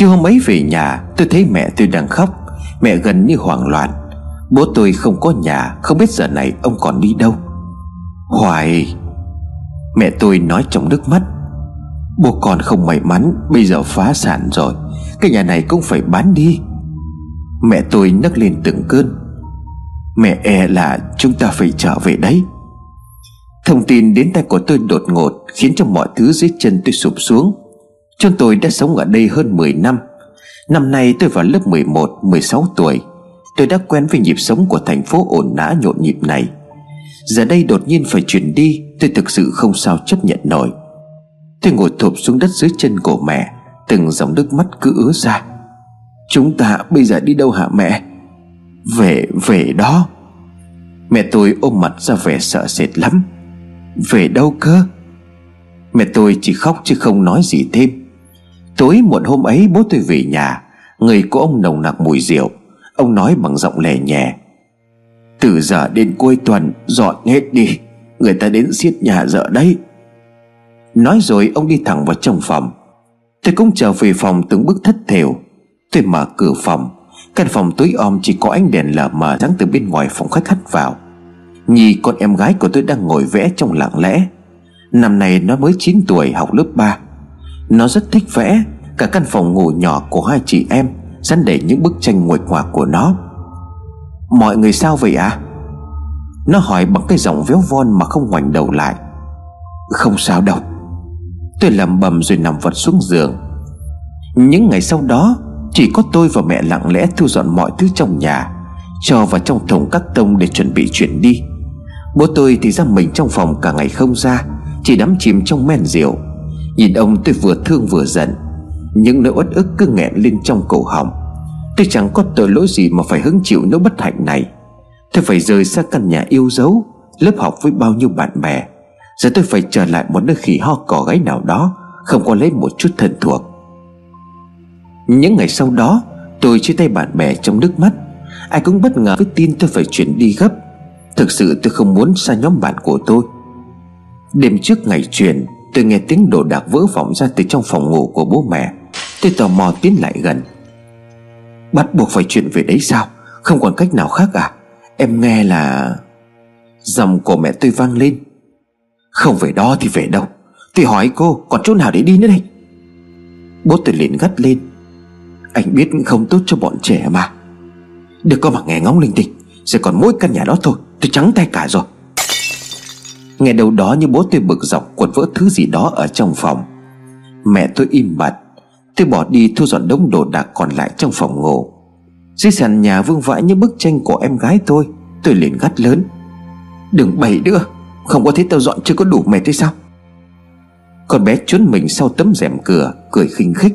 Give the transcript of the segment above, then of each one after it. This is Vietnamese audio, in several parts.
Chiều hôm ấy về nhà, tôi thấy mẹ tôi đang khóc. Mẹ gần như hoảng loạn. Bố tôi không có nhà, Không biết giờ này ông còn đi đâu. Hoài! Mẹ tôi nói trong nước mắt. Bố con không may mắn, Bây giờ phá sản rồi. Cái nhà này cũng phải bán đi. Mẹ tôi nấc lên từng cơn. Mẹ e là chúng ta phải trở về đấy. Thông tin đến tay của tôi đột ngột Khiến cho mọi thứ dưới chân tôi sụp xuống. Chúng tôi đã sống ở đây hơn 10 năm. Năm nay tôi vào lớp 11, 16 tuổi. Tôi đã quen với nhịp sống của thành phố ồn nã nhộn nhịp này. Giờ đây đột nhiên phải chuyển đi Tôi thực sự không sao chấp nhận nổi. Tôi ngồi thụp xuống đất dưới chân của mẹ Từng dòng nước mắt cứ ứa ra. Chúng ta bây giờ đi đâu hả mẹ? Về, về đó. Mẹ tôi ôm mặt ra vẻ sợ sệt lắm. Về đâu cơ? Mẹ tôi chỉ khóc chứ không nói gì thêm. Tối muộn hôm ấy bố tôi về nhà, Người của ông nồng nặc mùi rượu. Ông nói bằng giọng lè nhẹ Từ giờ đến cuối tuần, Dọn hết đi. Người ta đến xiết nhà dợ đấy. Nói rồi ông đi thẳng vào trong phòng. Tôi cũng trở về phòng từng bước thất thểu. Tôi mở cửa phòng. Căn phòng tối om chỉ có ánh đèn lờ mờ sáng từ bên ngoài phòng khách hắt vào. Nhi con em gái của tôi đang ngồi vẽ trong lặng lẽ. Năm nay nó mới 9 tuổi, học lớp 3 nó rất thích vẽ. Cả căn phòng ngủ nhỏ của hai chị em Dán để những bức tranh nguệch ngoạc của nó. Mọi người sao vậy à Nó hỏi bằng cái giọng véo von mà không ngoảnh đầu lại. Không sao đâu. Tôi lầm bầm rồi nằm vật xuống giường. Những ngày sau đó, Chỉ có tôi và mẹ lặng lẽ thu dọn mọi thứ trong nhà, Cho vào trong thùng cắt tông để chuẩn bị chuyển đi. Bố tôi thì ra mình trong phòng cả ngày không ra, Chỉ đắm chìm trong men rượu. Nhìn ông tôi vừa thương vừa giận. Những nỗi uất ức cứ nghẹn lên trong cổ họng. Tôi chẳng có tội lỗi gì mà phải hứng chịu nỗi bất hạnh này. Tôi phải rời xa căn nhà yêu dấu, Lớp học với bao nhiêu bạn bè. Giờ tôi phải trở lại một nơi khỉ ho cỏ gáy nào đó, Không có lấy một chút thân thuộc. Những ngày sau đó, Tôi chia tay bạn bè trong nước mắt. Ai cũng bất ngờ với tin tôi phải chuyển đi gấp. Thực sự tôi không muốn xa nhóm bạn của tôi. Đêm trước ngày chuyển Tôi nghe tiếng đồ đạc vỡ vọng ra từ trong phòng ngủ của bố mẹ. Tôi tò mò tiến lại gần. Bắt buộc phải chuyện về đấy sao? Không còn cách nào khác à? Em nghe là Dòng của mẹ tôi vang lên. Không về đó thì về đâu? Tôi hỏi cô, còn chỗ nào để đi nữa đây? Bố tôi liền gắt lên. Anh biết không tốt cho bọn trẻ mà. Đừng có mà nghe ngóng linh tinh. Sẽ còn mỗi căn nhà đó thôi. Tôi trắng tay cả rồi. Nghe đâu đó như bố tôi bực dọc quật vỡ thứ gì đó ở trong phòng. Mẹ tôi im bặt, Tôi bỏ đi thu dọn đống đồ đạc còn lại trong phòng ngủ. Dưới sàn nhà vương vãi những bức tranh của em gái tôi Tôi liền gắt lớn. Đừng bày nữa, Không có thấy tao dọn chưa có đủ mệt thế sao? Con bé trốn mình sau tấm rèm cửa, Cười khinh khích.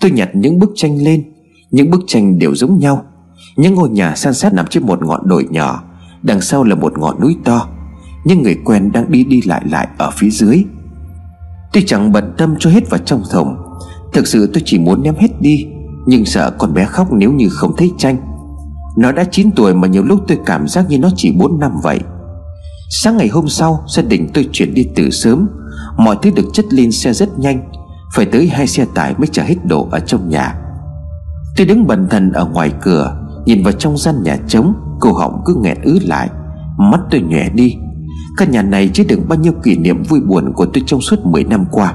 Tôi nhặt những bức tranh lên, Những bức tranh đều giống nhau. Những ngôi nhà san sát nằm trên một ngọn đồi nhỏ, Đằng sau là một ngọn núi to. Nhưng người quen đang đi đi lại lại ở phía dưới. Tôi chẳng bận tâm cho hết vào trong thùng Thực sự tôi chỉ muốn ném hết đi, Nhưng sợ con bé khóc nếu như không thấy tranh. Nó đã 9 tuổi mà nhiều lúc tôi cảm giác như nó chỉ 4 năm vậy. Sáng ngày hôm sau, Gia đình tôi chuyển đi từ sớm. Mọi thứ được chất lên xe rất nhanh, Phải tới hai xe tải mới chở hết đồ ở trong nhà. Tôi đứng bần thần ở ngoài cửa, Nhìn vào trong gian nhà trống, Cổ họng cứ nghẹn ứ lại, Mắt tôi nhòe đi. Căn nhà này chứa đựng bao nhiêu kỷ niệm vui buồn của tôi trong suốt 10 năm qua.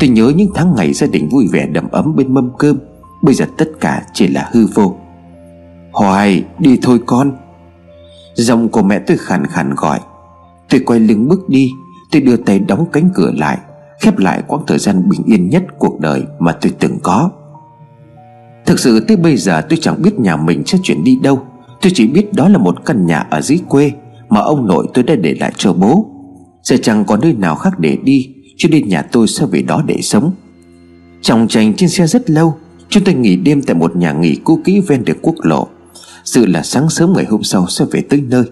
Tôi nhớ những tháng ngày gia đình vui vẻ đầm ấm bên mâm cơm. Bây giờ tất cả chỉ là hư vô. Hoài, đi thôi con. Giọng của mẹ tôi khàn khàn gọi. Tôi quay lưng bước đi. Tôi đưa tay đóng cánh cửa lại, Khép lại quãng thời gian bình yên nhất cuộc đời mà tôi từng có. Thực sự tới bây giờ tôi chẳng biết nhà mình sẽ chuyển đi đâu. Tôi chỉ biết đó là một căn nhà ở dưới quê. Mà ông nội tôi đã để lại cho bố. Giờ chẳng có nơi nào khác để đi, Cho nên nhà tôi sẽ về đó để sống. Trong tranh trên xe rất lâu, Chúng tôi nghỉ đêm tại một nhà nghỉ cũ kỹ ven đường quốc lộ. Dự là sáng sớm ngày hôm sau sẽ về tới nơi.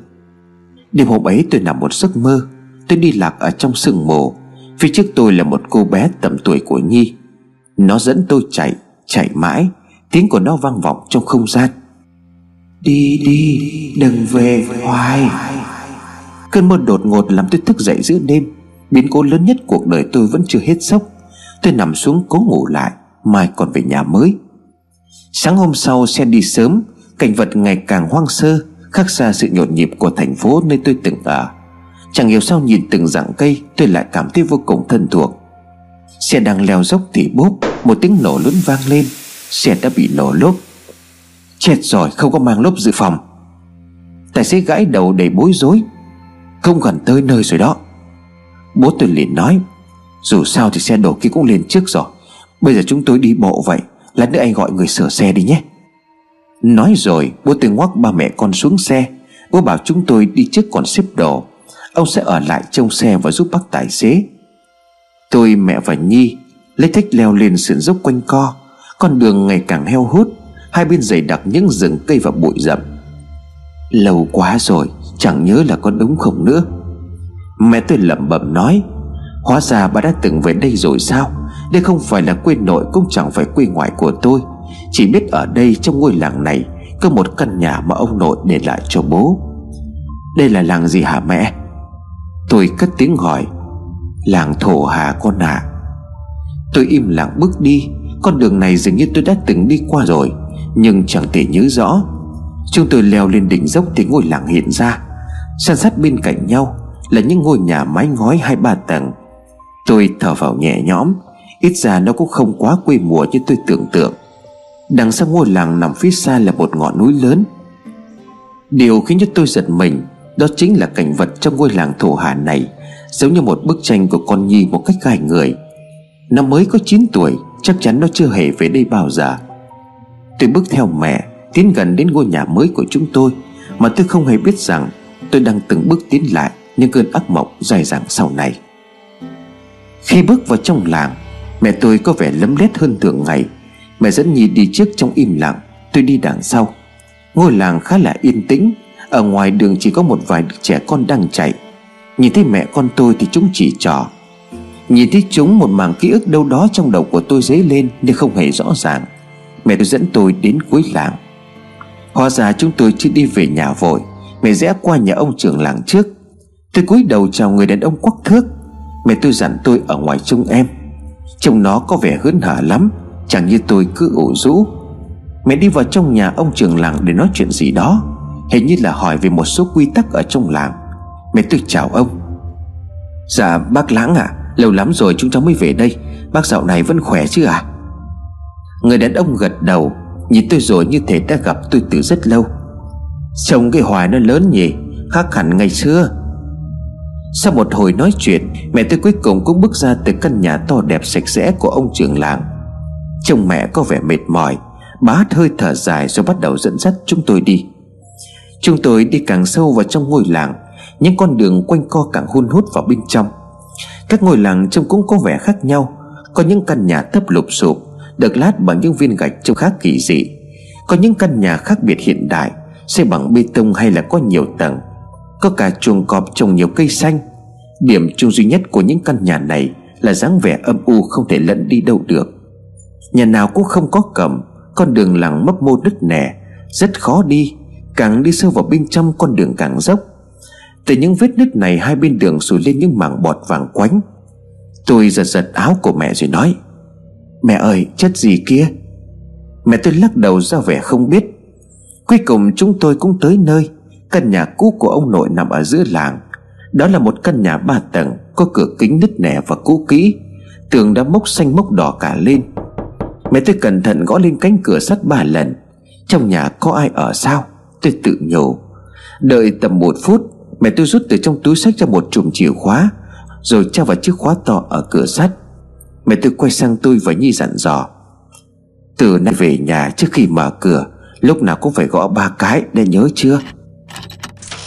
Đêm hôm ấy tôi nằm một giấc mơ, Tôi đi lạc ở trong sương mù. Phía trước tôi là một cô bé tầm tuổi của Nhi. Nó dẫn tôi chạy Chạy mãi, Tiếng của nó vang vọng trong không gian. Đi đi, Đừng về hoài. Cơn mưa đột ngột làm tôi thức dậy giữa đêm. Biến cố lớn nhất cuộc đời tôi vẫn chưa hết sốc. Tôi nằm xuống cố ngủ lại, Mai còn về nhà mới. Sáng hôm sau xe đi sớm, Cảnh vật ngày càng hoang sơ, Khác xa sự nhộn nhịp của thành phố nơi tôi từng ở. Chẳng hiểu sao nhìn từng dạng cây, Tôi lại cảm thấy vô cùng thân thuộc. Xe đang leo dốc thì bốp, Một tiếng nổ lớn vang lên. Xe đã bị nổ lốp. Chết rồi, không có mang lốp dự phòng. Tài xế gãi đầu đầy bối rối. Không gần tới nơi rồi đó. Bố tôi liền nói, Dù sao thì xe đổ kia cũng lên trước rồi. Bây giờ chúng tôi đi bộ vậy Lát nữa anh gọi người sửa xe đi nhé. Nói rồi, bố tôi ngoắc ba mẹ con xuống xe. Bố bảo chúng tôi đi trước còn xếp đồ. Ông sẽ ở lại trông xe và giúp bác tài xế. Tôi, mẹ và Nhi Lấy thích leo lên sườn dốc quanh co. Con đường ngày càng heo hút. Hai bên dày đặc những rừng cây và bụi rậm. Lâu quá rồi, Chẳng nhớ là có đúng không nữa. Mẹ tôi lẩm bẩm nói, Hóa ra bà đã từng về đây rồi sao? Đây không phải là quê nội Cũng chẳng phải quê ngoại của tôi. Chỉ biết ở đây trong ngôi làng này Có một căn nhà mà ông nội để lại cho bố. Đây là làng gì hả mẹ? Tôi cất tiếng hỏi. Làng thổ hà con ạ. À. Tôi im lặng bước đi. Con đường này dường như tôi đã từng đi qua rồi. Nhưng chẳng thể nhớ rõ. Chúng tôi leo lên đỉnh dốc thì ngôi làng hiện ra. San sát bên cạnh nhau Là những ngôi nhà mái ngói hai ba tầng. Tôi thở vào nhẹ nhõm, Ít ra nó cũng không quá quê mùa như tôi tưởng tượng. Đằng sau ngôi làng nằm phía xa là một ngọn núi lớn. Điều khiến cho tôi giật mình Đó chính là cảnh vật trong ngôi làng thổ hà này, Giống như một bức tranh của con Nhi một cách gai người. Nó mới có 9 tuổi, Chắc chắn nó chưa hề về đây bao giờ. Tôi bước theo mẹ, Tiến gần đến ngôi nhà mới của chúng tôi, Mà tôi không hề biết rằng Tôi đang từng bước tiến lại Những cơn ác mộng dài dẳng sau này. Khi bước vào trong làng, Mẹ tôi có vẻ lấm lét hơn thường ngày. Mẹ dẫn Nhi đi trước trong im lặng, Tôi đi đằng sau. Ngôi làng khá là yên tĩnh, Ở ngoài đường chỉ có một vài đứa trẻ con đang chạy. Nhìn thấy mẹ con tôi thì chúng chỉ trò. Nhìn thấy chúng một mảng ký ức đâu đó trong đầu của tôi dấy lên Nhưng không hề rõ ràng. Mẹ tôi dẫn tôi đến cuối làng. Hóa ra chúng tôi chưa đi về nhà vội. Mẹ rẽ qua nhà ông trưởng làng trước. Tôi cúi đầu chào người đàn ông quắc thước. Mẹ tôi dặn tôi ở ngoài trông em. Trông nó có vẻ hớn hở lắm, Chẳng như tôi cứ ủ rũ. Mẹ đi vào trong nhà ông trưởng làng để nói chuyện gì đó. Hình như là hỏi về một số quy tắc ở trong làng. Mẹ tôi chào ông. Dạ bác Lãng à Lâu lắm rồi chúng cháu mới về đây. Bác dạo này vẫn khỏe chứ à Người đàn ông gật đầu, Nhìn tôi rồi như thể đã gặp tôi từ rất lâu. Trông cái hoài nó lớn nhỉ, Khác hẳn ngày xưa. Sau một hồi nói chuyện, Mẹ tôi cuối cùng cũng bước ra từ căn nhà to đẹp sạch sẽ của ông trưởng làng. Trông mẹ có vẻ mệt mỏi Bá hơi thở dài rồi bắt đầu dẫn dắt chúng tôi đi. Chúng tôi đi càng sâu vào trong ngôi làng, Những con đường quanh co càng hun hút vào bên trong. Các ngôi làng trông cũng có vẻ khác nhau, Có những căn nhà thấp lụp sụp được lát bằng những viên gạch trông khá kỳ dị. Có những căn nhà khác biệt hiện đại, Xây bằng bê tông hay là có nhiều tầng. Có cả chuồng cọp trồng nhiều cây xanh. Điểm chung duy nhất của những căn nhà này Là dáng vẻ âm u không thể lẫn đi đâu được. Nhà nào cũng không có cầm Con đường làng mấp mô đứt nẻ, Rất khó đi. Càng đi sâu vào bên trong, con đường càng dốc. Từ những vết nứt này, Hai bên đường sùi lên những mảng bọt vàng quánh. Tôi giật giật áo của mẹ rồi nói Mẹ ơi chất gì kia? Mẹ tôi lắc đầu ra vẻ không biết. Cuối cùng chúng tôi cũng tới nơi. Căn nhà cũ của ông nội nằm ở giữa làng. Đó là một căn nhà ba tầng, Có cửa kính nứt nẻ và cũ kỹ. Tường đã mốc xanh mốc đỏ cả lên. Mẹ tôi cẩn thận gõ lên cánh cửa sắt ba lần. Trong nhà có ai ở sao? Tôi tự nhủ. Đợi tầm một phút, Mẹ tôi rút từ trong túi sách ra một chùm chìa khóa, Rồi trao vào chiếc khóa to ở cửa sắt. Mẹ tôi quay sang tôi và Nhi dặn dò. Từ nay về nhà trước khi mở cửa, Lúc nào cũng phải gõ ba cái để nhớ chưa?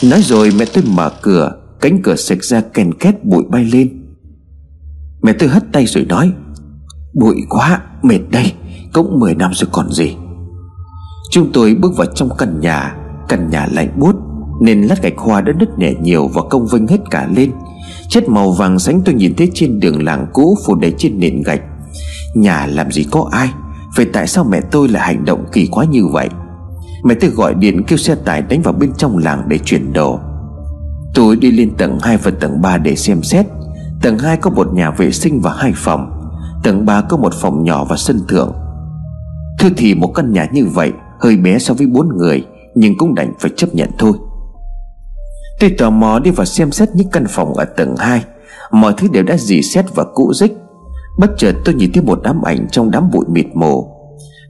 Nói rồi mẹ tôi mở cửa, Cánh cửa sạch ra kèn két bụi bay lên. Mẹ tôi hất tay rồi nói, Bụi quá, mệt đây, Cũng 10 năm rồi còn gì. Chúng tôi bước vào trong căn nhà Căn nhà lạnh buốt, Nên lát gạch hoa đã nứt nẻ nhiều Và công vinh hết cả lên. Chất màu vàng sánh tôi nhìn thấy trên đường làng cũ Phủ đầy trên nền gạch. Nhà làm gì có ai? Vậy tại sao mẹ tôi lại hành động kỳ quá như vậy? Mẹ tôi gọi điện kêu xe tải đánh vào bên trong làng để chuyển đồ. Tôi đi lên tầng 2 và tầng 3 để xem xét. Tầng 2 có một nhà vệ sinh và hai phòng. Tầng 3 có một phòng nhỏ và sân thượng. Thưa thì một căn nhà như vậy, Hơi bé so với bốn người, Nhưng cũng đành phải chấp nhận thôi. Tôi tò mò đi vào xem xét những căn phòng ở tầng 2 Mọi thứ đều đã dì xét và cũ rích. Bất chợt tôi nhìn thấy một đám ảnh trong đám bụi mịt mù.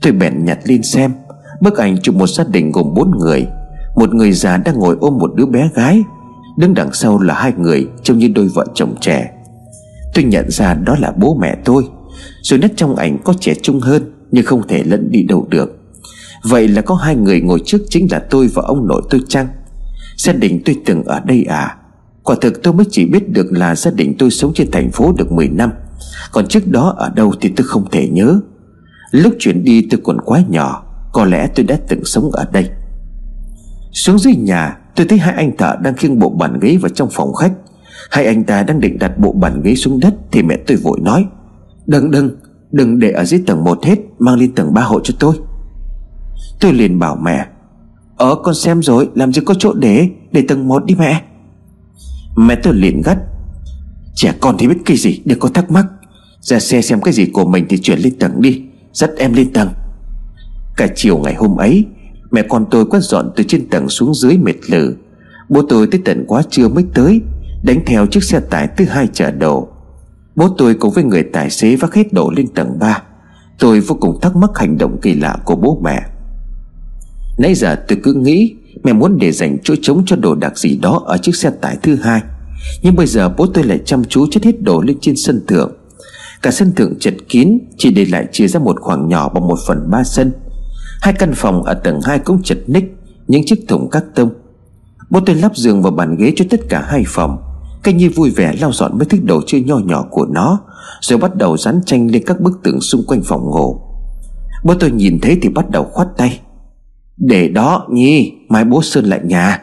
Tôi bèn nhặt lên xem, Bức ảnh chụp một gia đình gồm bốn người. Một người già đang ngồi ôm một đứa bé gái, Đứng đằng sau là hai người Trông như đôi vợ chồng trẻ. Tôi nhận ra đó là bố mẹ tôi Rồi nét trong ảnh có trẻ trung hơn Nhưng không thể lẫn đi đâu được. Vậy là có hai người ngồi trước chính là tôi và ông nội tôi chăng? Gia đình tôi từng ở đây à? Quả thực tôi mới chỉ biết được là gia đình tôi sống trên thành phố được 10 năm. Còn trước đó ở đâu thì tôi không thể nhớ. Lúc chuyển đi tôi còn quá nhỏ, Có lẽ tôi đã từng sống ở đây. Xuống dưới nhà, Tôi thấy hai anh thợ đang khiêng bộ bàn ghế vào trong phòng khách. Hai anh ta đang định đặt bộ bàn ghế xuống đất Thì mẹ tôi vội nói, Đừng đừng Đừng để ở dưới tầng 1 hết, Mang lên tầng 3 hộ cho tôi. Tôi liền bảo mẹ Ờ con xem rồi, Làm gì có chỗ để Để tầng 1 đi mẹ. Mẹ tôi liền gắt. Trẻ con thì biết cái gì, để có thắc mắc. Ra xe xem cái gì của mình thì chuyển lên tầng đi, Dắt em lên tầng. Cả chiều ngày hôm ấy, Mẹ con tôi quét dọn từ trên tầng xuống dưới mệt lử. Bố tôi tới tận quá trưa mới tới, Đánh theo chiếc xe tải thứ hai chở đồ. Bố tôi cùng với người tài xế vác hết đồ lên tầng 3 Tôi vô cùng thắc mắc hành động kỳ lạ của bố mẹ. Nãy giờ tôi cứ nghĩ Mẹ muốn để dành chỗ trống cho đồ đạc gì đó Ở chiếc xe tải thứ hai. Nhưng bây giờ bố tôi lại chăm chú chất hết đồ lên trên sân thượng. Cả sân thượng chật kín, Chỉ để lại chia ra một khoảng nhỏ bằng một phần ba sân. Hai căn phòng ở tầng 2 cũng chật ních, Những chiếc thùng các tông. Bố tôi lắp giường và bàn ghế cho tất cả hai phòng. Cây Nhi vui vẻ lau dọn mấy thứ đồ chơi nho nhỏ của nó, Rồi bắt đầu dán tranh lên các bức tường xung quanh phòng ngủ. Bố tôi nhìn thấy thì bắt đầu khoát tay. Để đó, Nhi, Mai bố sơn lại nhà.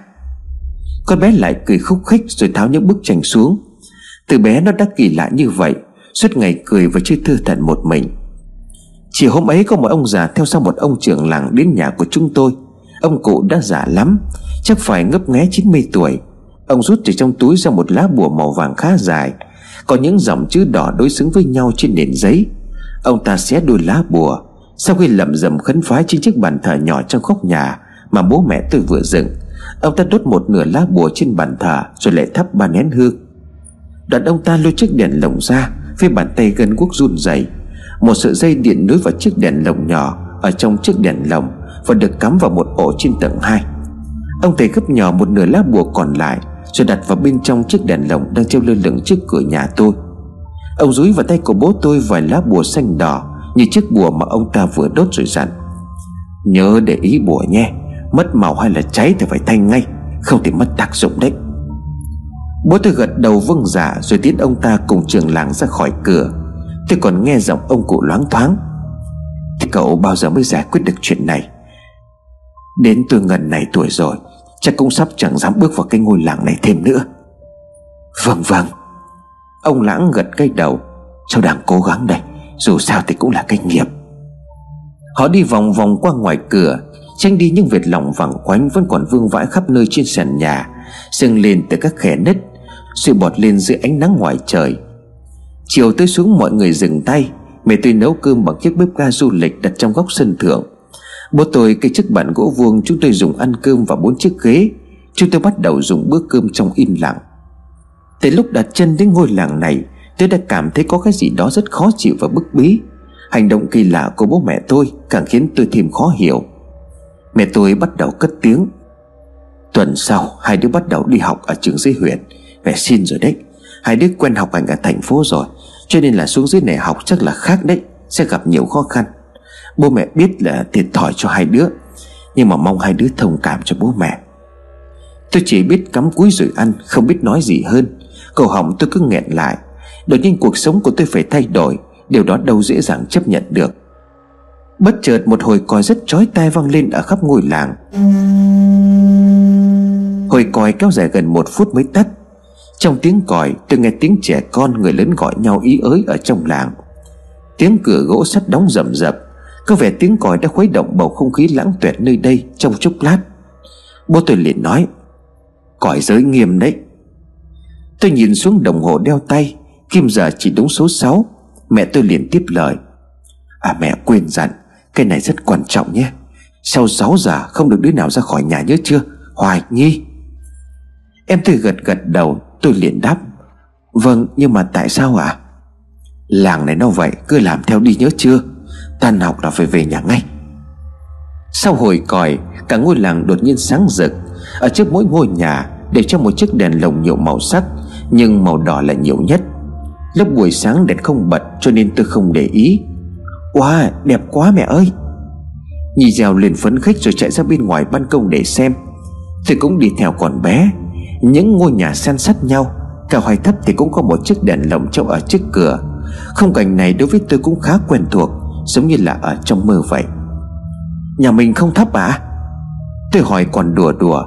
Con bé lại cười khúc khích rồi tháo những bức tranh xuống. Từ bé nó đã kỳ lạ như vậy, Suốt ngày cười và chơi thư thận một mình. Chiều hôm ấy có một ông già theo sau một ông trưởng làng đến nhà của chúng tôi. Ông cụ đã già lắm, Chắc phải ngấp nghé 90 tuổi. Ông rút từ trong túi ra một lá bùa màu vàng khá dài, Có những dòng chữ đỏ đối xứng với nhau trên nền giấy. Ông ta xé đôi lá bùa sau khi lẩm rẩm khấn phái trên chiếc bàn thờ nhỏ trong góc nhà Mà bố mẹ tôi vừa dựng, Ông ta đốt một nửa lá bùa trên bàn thờ Rồi lại thắp ba nén hương. Đoạn ông ta lôi chiếc đèn lồng ra Với bàn tay gân guốc run rẩy. Một sợi dây điện nối vào chiếc đèn lồng nhỏ Ở trong chiếc đèn lồng Và được cắm vào một ổ trên tầng 2 Ông thầy gấp nhỏ một nửa lá bùa còn lại Rồi đặt vào bên trong chiếc đèn lồng Đang treo lơ lửng trước cửa nhà tôi. Ông dúi vào tay của bố tôi vài lá bùa xanh đỏ như chiếc bùa mà ông ta vừa đốt rồi dặn. Nhớ để ý bùa nhé, Mất màu hay là cháy thì phải thay ngay, Không thì mất tác dụng đấy. Bố tôi gật đầu vâng dạ Rồi tiến ông ta cùng trường làng ra khỏi cửa. Tôi còn nghe giọng ông cụ loáng thoáng Thì cậu bao giờ mới giải quyết được chuyện này? Đến tôi ngần này tuổi rồi, Chắc cũng sắp chẳng dám bước vào cái ngôi làng này thêm nữa. Vâng vâng. Ông lãng gật cái đầu, Cháu đang cố gắng đây. Dù sao thì cũng là cái nghiệp. Họ đi vòng vòng qua ngoài cửa Tranh đi những vệt lỏng vẳng quánh Vẫn còn vương vãi khắp nơi trên sàn nhà Sưng lên từ các khe nứt Sự bọt lên dưới ánh nắng ngoài trời. Chiều tới xuống mọi người dừng tay, Mẹ tôi nấu cơm bằng chiếc bếp ga du lịch đặt trong góc sân thượng. Bố tôi cái chiếc bàn gỗ vuông Chúng tôi dùng ăn cơm và bốn chiếc ghế. Chúng tôi bắt đầu dùng bữa cơm trong im lặng. Tới lúc đặt chân đến ngôi làng này Tôi đã cảm thấy có cái gì đó rất khó chịu và bức bí. Hành động kỳ lạ của bố mẹ tôi Càng khiến tôi thêm khó hiểu. Mẹ tôi bắt đầu cất tiếng. Tuần sau, hai đứa bắt đầu đi học ở trường dưới huyện. Mẹ xin rồi đấy. Hai đứa quen học hành ở thành phố rồi. Cho nên là xuống dưới này học chắc là khác đấy. Sẽ gặp nhiều khó khăn. Bố mẹ biết là thiệt thòi cho hai đứa. Nhưng mà mong hai đứa thông cảm cho bố mẹ. Tôi chỉ biết cắm cúi rồi ăn, Không biết nói gì hơn. Cầu họng tôi cứ nghẹn lại. Đột nhiên cuộc sống của tôi phải thay đổi. Điều đó đâu dễ dàng chấp nhận được. Bất chợt một hồi còi rất chói tai vang lên ở khắp ngôi làng. Hồi còi kéo dài gần một phút mới tắt. Trong tiếng còi, tôi nghe tiếng trẻ con, người lớn gọi nhau ý ới ở trong làng. Tiếng cửa gỗ sắt đóng rầm rập. Có vẻ tiếng còi đã khuấy động bầu không khí lãng tuyệt nơi đây trong chốc lát. Bố tôi liền nói, Còi giới nghiêm đấy. Tôi nhìn xuống đồng hồ đeo tay. Kim giờ chỉ đúng số 6 Mẹ tôi liền tiếp lời. À mẹ, quên dặn, Cái này rất quan trọng nhé. Sau 6 giờ không được đứa nào ra khỏi nhà nhớ chưa? Hoài Nhi Em tôi gật gật đầu, Tôi liền đáp. Vâng nhưng mà tại sao ạ? À? Làng này nó vậy, cứ làm theo đi nhớ chưa? Tan học là phải về nhà ngay. Sau hồi còi, Cả ngôi làng đột nhiên sáng rực. Ở trước mỗi ngôi nhà, Để cho một chiếc đèn lồng nhiều màu sắc, Nhưng màu đỏ là nhiều nhất. Lúc buổi sáng đèn không bật Cho nên tôi không để ý. Wow đẹp quá mẹ ơi. Nhi reo liền phấn khích rồi chạy ra bên ngoài ban công để xem. Tôi cũng đi theo còn bé. Những ngôi nhà san sát nhau Cao hay thấp thì cũng có một chiếc đèn lồng treo ở trước cửa. Không cảnh này đối với tôi cũng khá quen thuộc, Giống như là ở trong mơ vậy. Nhà mình không thấp à? Tôi hỏi còn đùa đùa.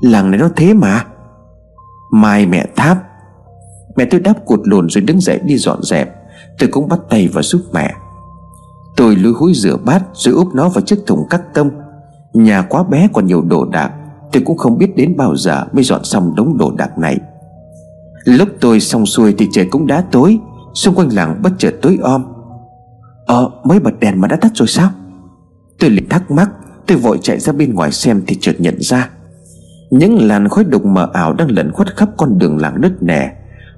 Làng này nó thế mà? Mai mẹ tháp. Mẹ tôi đáp cuột lùn rồi đứng dậy đi dọn dẹp. Tôi cũng bắt tay vào giúp mẹ. Tôi lúi húi rửa bát Rồi úp nó vào chiếc thùng cắt tông. Nhà quá bé còn nhiều đồ đạc, Tôi cũng không biết đến bao giờ mới dọn xong đống đồ đạc này. Lúc tôi xong xuôi thì trời cũng đã tối, Xung quanh làng bất chợt tối om. Ờ mới bật đèn mà đã tắt rồi sao? Tôi liền thắc mắc, Tôi vội chạy ra bên ngoài xem thì chợt nhận ra. Những làn khói đục mờ ảo đang lẩn khuất khắp con đường làng nứt nẻ.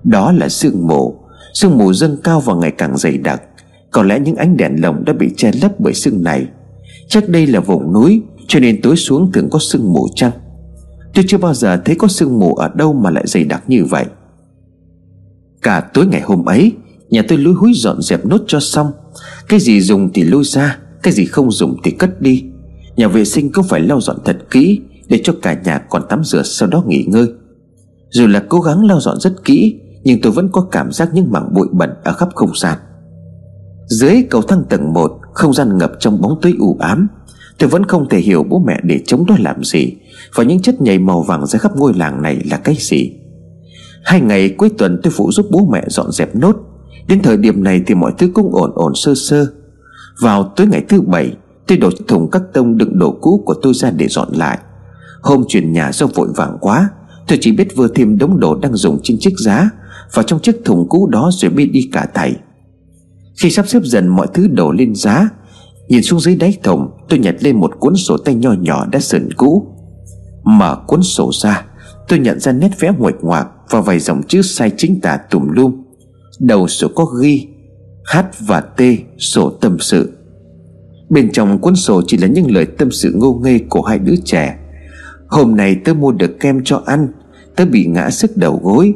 Đó là sương mù. Sương mù dâng cao và ngày càng dày đặc. Có lẽ những ánh đèn lồng đã bị che lấp bởi sương này. Chắc đây là vùng núi, Cho nên tối xuống thường có sương mù chăng? Tôi chưa bao giờ thấy có sương mù ở đâu mà lại dày đặc như vậy. Cả tối ngày hôm ấy, Nhà tôi lúi húi dọn dẹp nốt cho xong. Cái gì dùng thì lôi ra, Cái gì không dùng thì cất đi. Nhà vệ sinh cũng phải lau dọn thật kỹ Để cho cả nhà còn tắm rửa sau đó nghỉ ngơi. Dù là cố gắng lau dọn rất kỹ nhưng tôi vẫn có cảm giác những mảng bụi bẩn ở khắp không gian. Dưới cầu thang tầng 1 Không gian ngập trong bóng tối u ám, Tôi vẫn không thể hiểu bố mẹ để chống đó làm gì Và những chất nhầy màu vàng ra khắp ngôi làng này là cái gì. Hai ngày cuối tuần tôi phụ giúp bố mẹ dọn dẹp nốt. Đến thời điểm này thì mọi thứ cũng ổn ổn sơ sơ. Vào tối ngày thứ bảy, Tôi đổ thùng các tông đựng đồ cũ của tôi ra để dọn lại. Hôm chuyển nhà do vội vàng quá, Tôi chỉ biết vừa thêm đống đồ đang dùng trên chiếc giá vào trong chiếc thùng cũ đó rồi biết đi cả thảy. Khi sắp xếp dần mọi thứ đổ lên giá, Nhìn xuống dưới đáy thùng, Tôi nhặt lên một cuốn sổ tay nho nhỏ đã sờn cũ. Mở cuốn sổ ra, Tôi nhận ra nét vẽ nguệch ngoạc Và vài dòng chữ sai chính tả tùm lum. Đầu sổ có ghi H và T, sổ tâm sự. Bên trong cuốn sổ chỉ là những lời tâm sự ngô nghê của hai đứa trẻ. Hôm nay tớ mua được kem cho ăn, Tớ bị ngã sức đầu gối.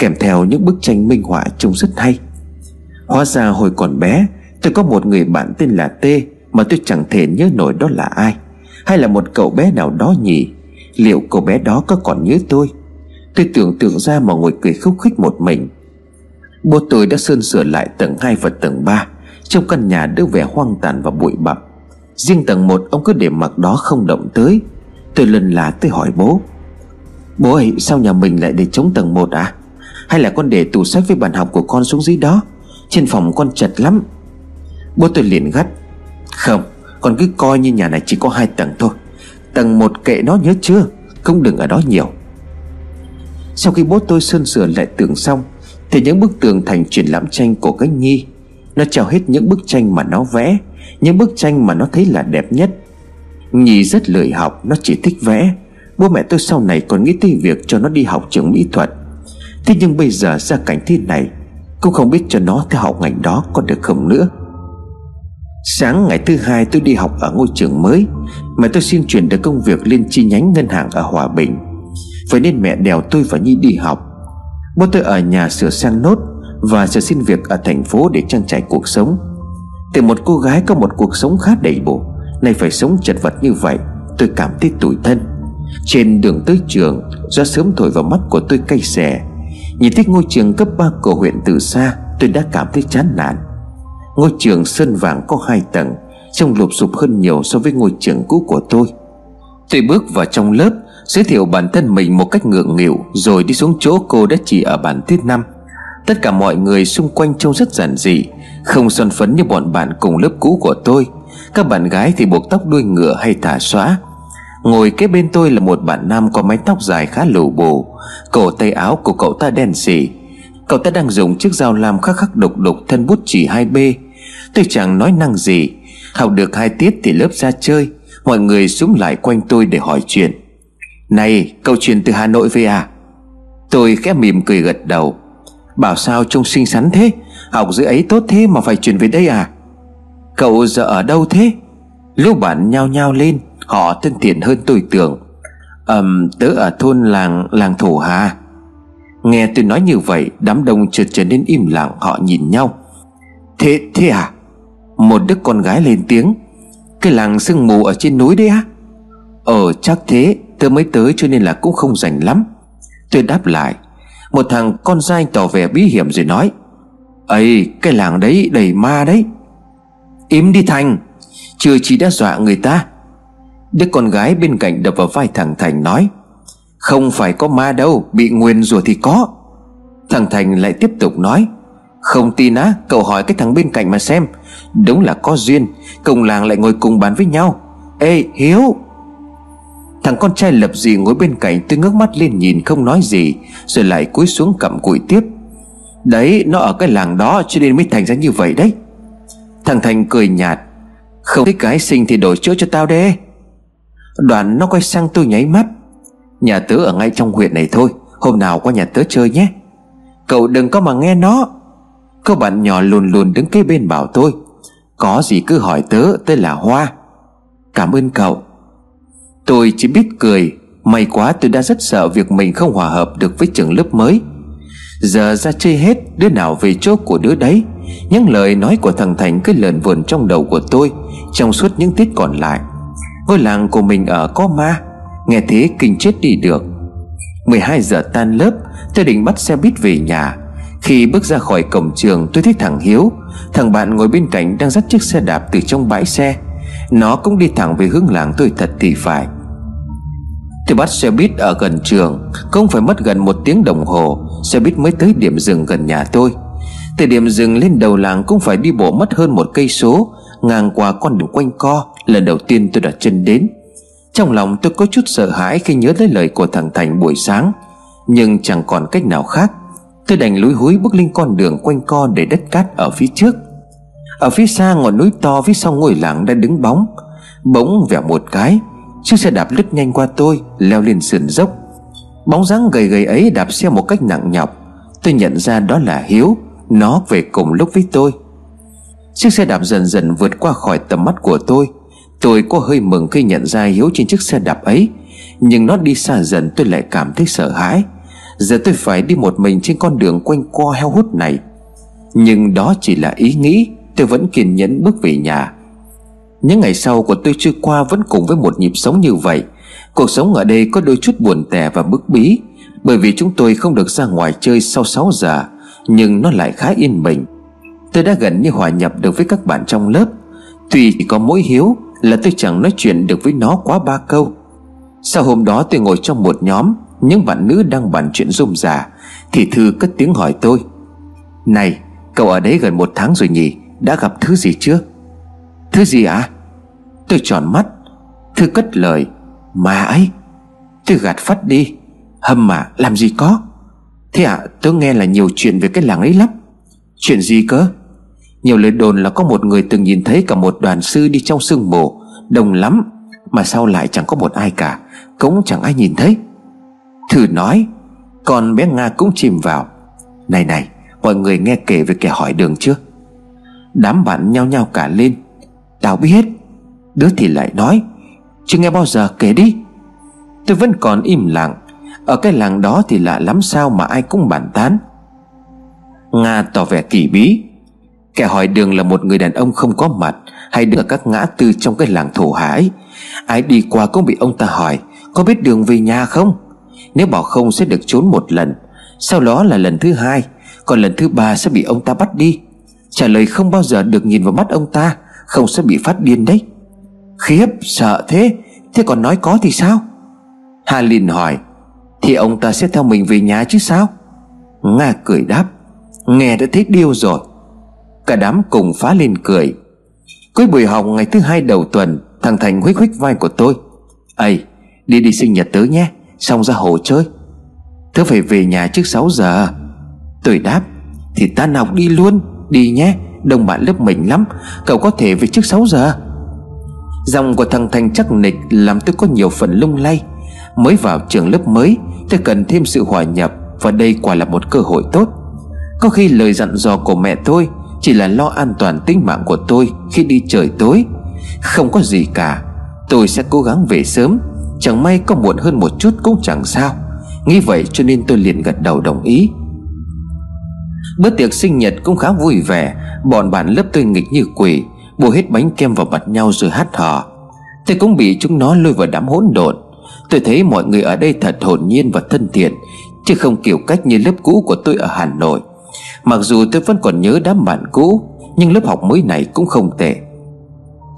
Kèm theo những bức tranh minh họa trông rất hay. Hóa ra hồi còn bé, Tôi có một người bạn tên là T Mà tôi chẳng thể nhớ nổi đó là ai. Hay là một cậu bé nào đó nhỉ? Liệu cậu bé đó có còn nhớ tôi? Tôi tưởng tượng ra mà ngồi cười khúc khích một mình. Bố tôi đã sơn sửa lại tầng 2 và tầng 3 Trong căn nhà đỡ vẻ hoang tàn và bụi bặm. Riêng tầng 1 ông cứ để mặc đó không động tới. Tôi lần là tôi hỏi bố. Bố ơi, sao nhà mình lại để chống tầng 1 à? Hay là con để tủ sách với bàn học của con xuống dưới đó? Trên phòng con chật lắm. Bố tôi liền gắt. Không, Con cứ coi như nhà này chỉ có hai tầng thôi. Tầng một kệ nó nhớ chưa? Không đừng ở đó nhiều. Sau khi bố tôi sơn sửa lại tường xong, Thì những bức tường thành triển lãm tranh của cái nhi, Nó trao hết những bức tranh mà nó vẽ, Những bức tranh mà nó thấy là đẹp nhất. Nhi rất lười học, Nó chỉ thích vẽ. Bố mẹ tôi sau này còn nghĩ tới việc cho nó đi học trường mỹ thuật. Thế nhưng bây giờ ra cảnh thế này, Cũng không biết cho nó theo học ngành đó có được không nữa. Sáng ngày thứ hai tôi đi học ở ngôi trường mới Mẹ tôi xin chuyển được công việc lên chi nhánh ngân hàng ở Hòa Bình. Vậy nên mẹ đèo tôi và Nhi đi học. Bố tôi ở nhà sửa sang nốt Và sẽ xin việc ở thành phố để trang trải cuộc sống. Từ một cô gái có một cuộc sống khá đầy đủ Nay phải sống chật vật như vậy, Tôi cảm thấy tủi thân. Trên đường tới trường Do sớm thổi vào mắt của tôi cay xè. Nhìn thấy ngôi trường cấp 3 của huyện từ xa, Tôi đã cảm thấy chán nản. Ngôi trường sơn vàng có hai tầng, Trông lụp sụp hơn nhiều so với ngôi trường cũ của tôi. Tôi bước vào trong lớp, Giới thiệu bản thân mình một cách ngượng nghịu, Rồi đi xuống chỗ cô đã chỉ ở bàn thứ năm. Tất cả mọi người xung quanh trông rất giản dị, Không son phấn như bọn bạn cùng lớp cũ của tôi. Các bạn gái thì buộc tóc đuôi ngựa hay thả xóa Ngồi kế bên tôi là một bạn nam có mái tóc dài khá lù bù, Cổ tay áo của cậu ta đen xì. Cậu ta đang dùng chiếc dao lam khắc khắc đục đục thân bút chỉ 2B Tôi chẳng nói năng gì, Học được hai tiết thì lớp ra chơi, Mọi người súng lại quanh tôi để hỏi chuyện. Này, câu chuyện từ Hà Nội về à? Tôi khẽ mỉm cười gật đầu. Bảo sao trông xinh xắn thế? Học dưới ấy tốt thế mà phải chuyển về đây à? Cậu giờ ở đâu thế? Lúc bạn nhao nhao lên Họ thân thiện hơn tôi tưởng. Ừm um, tớ ở thôn làng làng thổ hà. Nghe tôi nói như vậy Đám đông chợt trở nên im lặng Họ nhìn nhau. Thế thế à? Một đứa con gái lên tiếng. Cái làng sương mù ở trên núi đấy á. Ờ chắc thế Tớ mới tới cho nên là cũng không rảnh lắm. Tôi đáp lại. Một thằng con trai tỏ vẻ bí hiểm rồi nói. Ấy cái làng đấy đầy ma đấy. Im đi Thành. Chưa chỉ đã dọa người ta Đứa con gái bên cạnh đập vào vai thằng Thành nói, Không phải có ma đâu, Bị nguyền rủa thì có. Thằng Thành lại tiếp tục nói, Không tin á, Cậu hỏi cái thằng bên cạnh mà xem. Đúng là có duyên, Cùng làng lại ngồi cùng bàn với nhau. Ê, Hiếu. Thằng con trai lập dị ngồi bên cạnh tôi ngước mắt lên nhìn không nói gì, Rồi lại cúi xuống cầm cụi tiếp. Đấy, nó ở cái làng đó cho nên mới thành ra như vậy đấy. Thằng Thành cười nhạt, Không thích gái xinh thì đổi chỗ cho tao đê đoàn nó quay sang tôi nháy mắt. Nhà tớ ở ngay trong huyện này thôi, Hôm nào qua nhà tớ chơi nhé. Cậu đừng có mà nghe nó. Cô bạn nhỏ lùn lùn đứng kế bên bảo tôi, Có gì cứ hỏi tớ Tớ là Hoa. Cảm ơn cậu. Tôi chỉ biết cười, May quá tôi đã rất sợ việc mình không hòa hợp được với trường lớp mới. Giờ ra chơi hết, Đứa nào về chỗ của đứa đấy. Những lời nói của thằng Thành cứ lợn vườn trong đầu của tôi, Trong suốt những tiết còn lại. Ngôi làng của mình ở có ma, Nghe thế kinh chết đi được. 12 giờ tan lớp Tôi định bắt xe buýt về nhà. Khi bước ra khỏi cổng trường, tôi thấy thằng Hiếu, Thằng bạn ngồi bên cạnh đang dắt chiếc xe đạp từ trong bãi xe. Nó cũng đi thẳng về hướng làng tôi thật thì phải. Tôi bắt xe buýt ở gần trường, Cũng phải mất gần một tiếng đồng hồ, Xe buýt mới tới điểm dừng gần nhà tôi. Từ điểm dừng lên đầu làng Cũng phải đi bộ mất hơn một cây số, Ngang qua con đường quanh co. Lần đầu tiên tôi đặt chân đến. Trong lòng tôi có chút sợ hãi Khi nhớ tới lời của thằng Thành buổi sáng. Nhưng chẳng còn cách nào khác. Tôi đành lúi húi bước lên con đường quanh co Để đất cát ở phía trước. Ở phía xa ngọn núi to phía sau ngôi làng đã đứng bóng. Bỗng vẻo một cái, Chiếc xe đạp lướt nhanh qua tôi, Leo lên sườn dốc. Bóng dáng gầy gầy ấy đạp xe một cách nặng nhọc. Tôi nhận ra đó là Hiếu, Nó về cùng lúc với tôi. Chiếc xe đạp dần dần vượt qua khỏi tầm mắt của tôi. Tôi có hơi mừng khi nhận ra Hiếu trên chiếc xe đạp ấy, Nhưng nó đi xa dần tôi lại cảm thấy sợ hãi. Giờ tôi phải đi một mình trên con đường quanh co heo hút này. Nhưng đó chỉ là ý nghĩ, Tôi vẫn kiên nhẫn bước về nhà. Những ngày sau của tôi trôi qua vẫn cùng với một nhịp sống như vậy. Cuộc sống ở đây có đôi chút buồn tẻ và bức bí, Bởi vì chúng tôi không được ra ngoài chơi sau 6 giờ, Nhưng nó lại khá yên bình Tôi đã gần như hòa nhập được với các bạn trong lớp. Tuy chỉ có mỗi hiếu là tôi chẳng nói chuyện được với nó quá ba câu. Sau hôm đó tôi ngồi trong một nhóm Những bạn nữ đang bàn chuyện rôm rả Thì Thư cất tiếng hỏi tôi Này cậu ở đấy gần một tháng rồi nhỉ? Đã gặp thứ gì chưa? Thứ gì ạ? À? Tôi tròn mắt. Thư cất lời Mà ấy Tôi gạt phát đi. Hâm mà làm gì có? Thế ạ à, tôi nghe là nhiều chuyện về cái làng ấy lắm. Chuyện gì cơ? Nhiều lời đồn là có một người từng nhìn thấy cả một đoàn sư đi trong sương mù, Đông lắm, Mà sao lại chẳng có một ai cả, Cũng chẳng ai nhìn thấy. Thử nói Còn bé Nga cũng chìm vào. Này này, Mọi người nghe kể về kẻ hỏi đường chưa? Đám bạn nhao nhao cả lên. Tao biết, Đứa thì lại nói, Chưa nghe bao giờ kể đi. Tôi vẫn còn im lặng. Ở cái làng đó thì lạ lắm sao mà ai cũng bàn tán. Nga tỏ vẻ kỳ bí. Kẻ hỏi đường là một người đàn ông không có mặt, Hay đứng ở các ngã tư trong cái làng thổ hải. Ai đi qua cũng bị ông ta hỏi, Có biết đường về nhà không? Nếu bảo không sẽ được trốn một lần. Sau đó là lần thứ hai, Còn lần thứ ba sẽ bị ông ta bắt đi. Trả lời không bao giờ được nhìn vào mắt ông ta, không sẽ bị phát điên đấy. Khiếp, sợ thế. Thế còn nói có thì sao? Hà liền hỏi, Thì ông ta sẽ theo mình về nhà chứ sao? Nga cười đáp, Nghe đã thấy điêu rồi. Cả đám cùng phá lên cười. Cuối buổi học ngày thứ hai đầu tuần, Thằng Thành huých huých vai của tôi. Ây, đi đi sinh nhật tớ nhé, Xong ra hồ chơi. Tớ phải về nhà trước 6 giờ. Tôi đáp, Thì ta học đi luôn, Đi nhé Đồng bạn lớp mình lắm, Cậu có thể về trước 6 giờ. Dòng của thằng Thành chắc nịch Làm tôi có nhiều phần lung lay. Mới vào trường lớp mới, Tôi cần thêm sự hòa nhập Và đây quả là một cơ hội tốt. Có khi lời dặn dò của mẹ tôi chỉ là lo an toàn tính mạng của tôi Khi đi trời tối. Không có gì cả. Tôi sẽ cố gắng về sớm. Chẳng may có muộn hơn một chút cũng chẳng sao. Nghĩ vậy cho nên tôi liền gật đầu đồng ý. Bữa tiệc sinh nhật cũng khá vui vẻ. Bọn bạn lớp tôi nghịch như quỷ Bùa hết bánh kem vào mặt nhau rồi hát hò. Tôi cũng bị chúng nó lôi vào đám hỗn độn. Tôi thấy mọi người ở đây thật hồn nhiên và thân thiện, Chứ không kiểu cách như lớp cũ của tôi ở Hà Nội. Mặc dù tôi vẫn còn nhớ đám bạn cũ, Nhưng lớp học mới này cũng không tệ.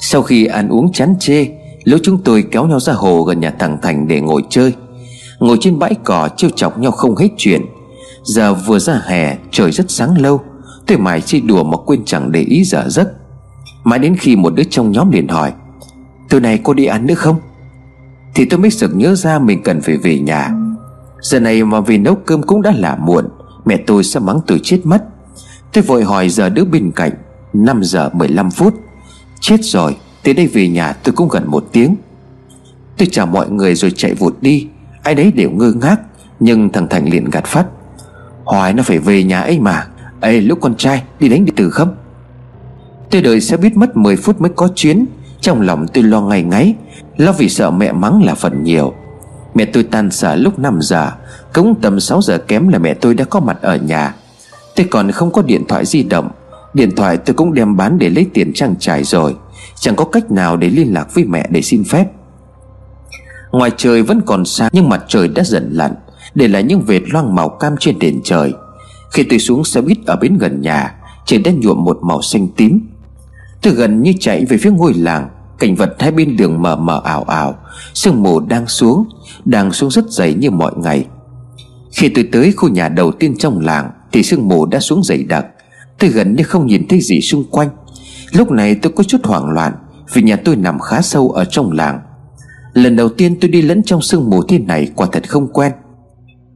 Sau khi ăn uống chán chê Lũ chúng tôi kéo nhau ra hồ gần nhà thằng Thành để ngồi chơi. Ngồi trên bãi cỏ trêu chọc nhau không hết chuyện. Giờ vừa ra hè, trời rất sáng lâu, Tôi mải chơi đùa mà quên chẳng để ý giờ giấc. Mãi đến khi một đứa trong nhóm liền hỏi, từ nay cô đi ăn nữa không? Thì tôi mới sực nhớ ra mình cần phải về nhà. Giờ này mà vì nấu cơm cũng đã là muộn Mẹ tôi sẽ mắng tôi chết mất. Tôi vội hỏi giờ đứa bên cạnh 5 giờ 15 phút. Chết rồi, Từ đây về nhà tôi cũng gần một tiếng. Tôi chào mọi người rồi chạy vụt đi. Ai đấy đều ngơ ngác, Nhưng thằng Thành liền gạt phát. Hỏi nó phải về nhà ấy mà. Ê, lúc con trai, đi đánh điện tử không? Tôi đợi sẽ biết mất 10 phút mới có chuyến. Trong lòng tôi lo ngày ngáy, Lo vì sợ mẹ mắng là phần nhiều. Mẹ tôi tan sở lúc 5 giờ cũng tầm 6 giờ kém là mẹ tôi đã có mặt ở nhà. Tôi còn không có điện thoại di động. Điện thoại tôi cũng đem bán để lấy tiền trang trải rồi. Chẳng có cách nào để liên lạc với mẹ để xin phép. Ngoài trời vẫn còn xa Nhưng mặt trời đã dần lặn. Để lại những vệt loang màu cam trên nền trời. Khi tôi xuống xe buýt ở bến gần nhà, Trời đã nhuộm một màu xanh tím. Tôi gần như chạy về phía ngôi làng. Cảnh vật hai bên đường mờ mờ ảo ảo. Sương mù đang xuống Đang xuống rất dày như mọi ngày. Khi tôi tới khu nhà đầu tiên trong làng, Thì sương mù đã xuống dày đặc. Tôi gần như không nhìn thấy gì xung quanh. Lúc này tôi có chút hoảng loạn, Vì nhà tôi nằm khá sâu ở trong làng. Lần đầu tiên tôi đi lẫn trong sương mù thế này Quả thật không quen.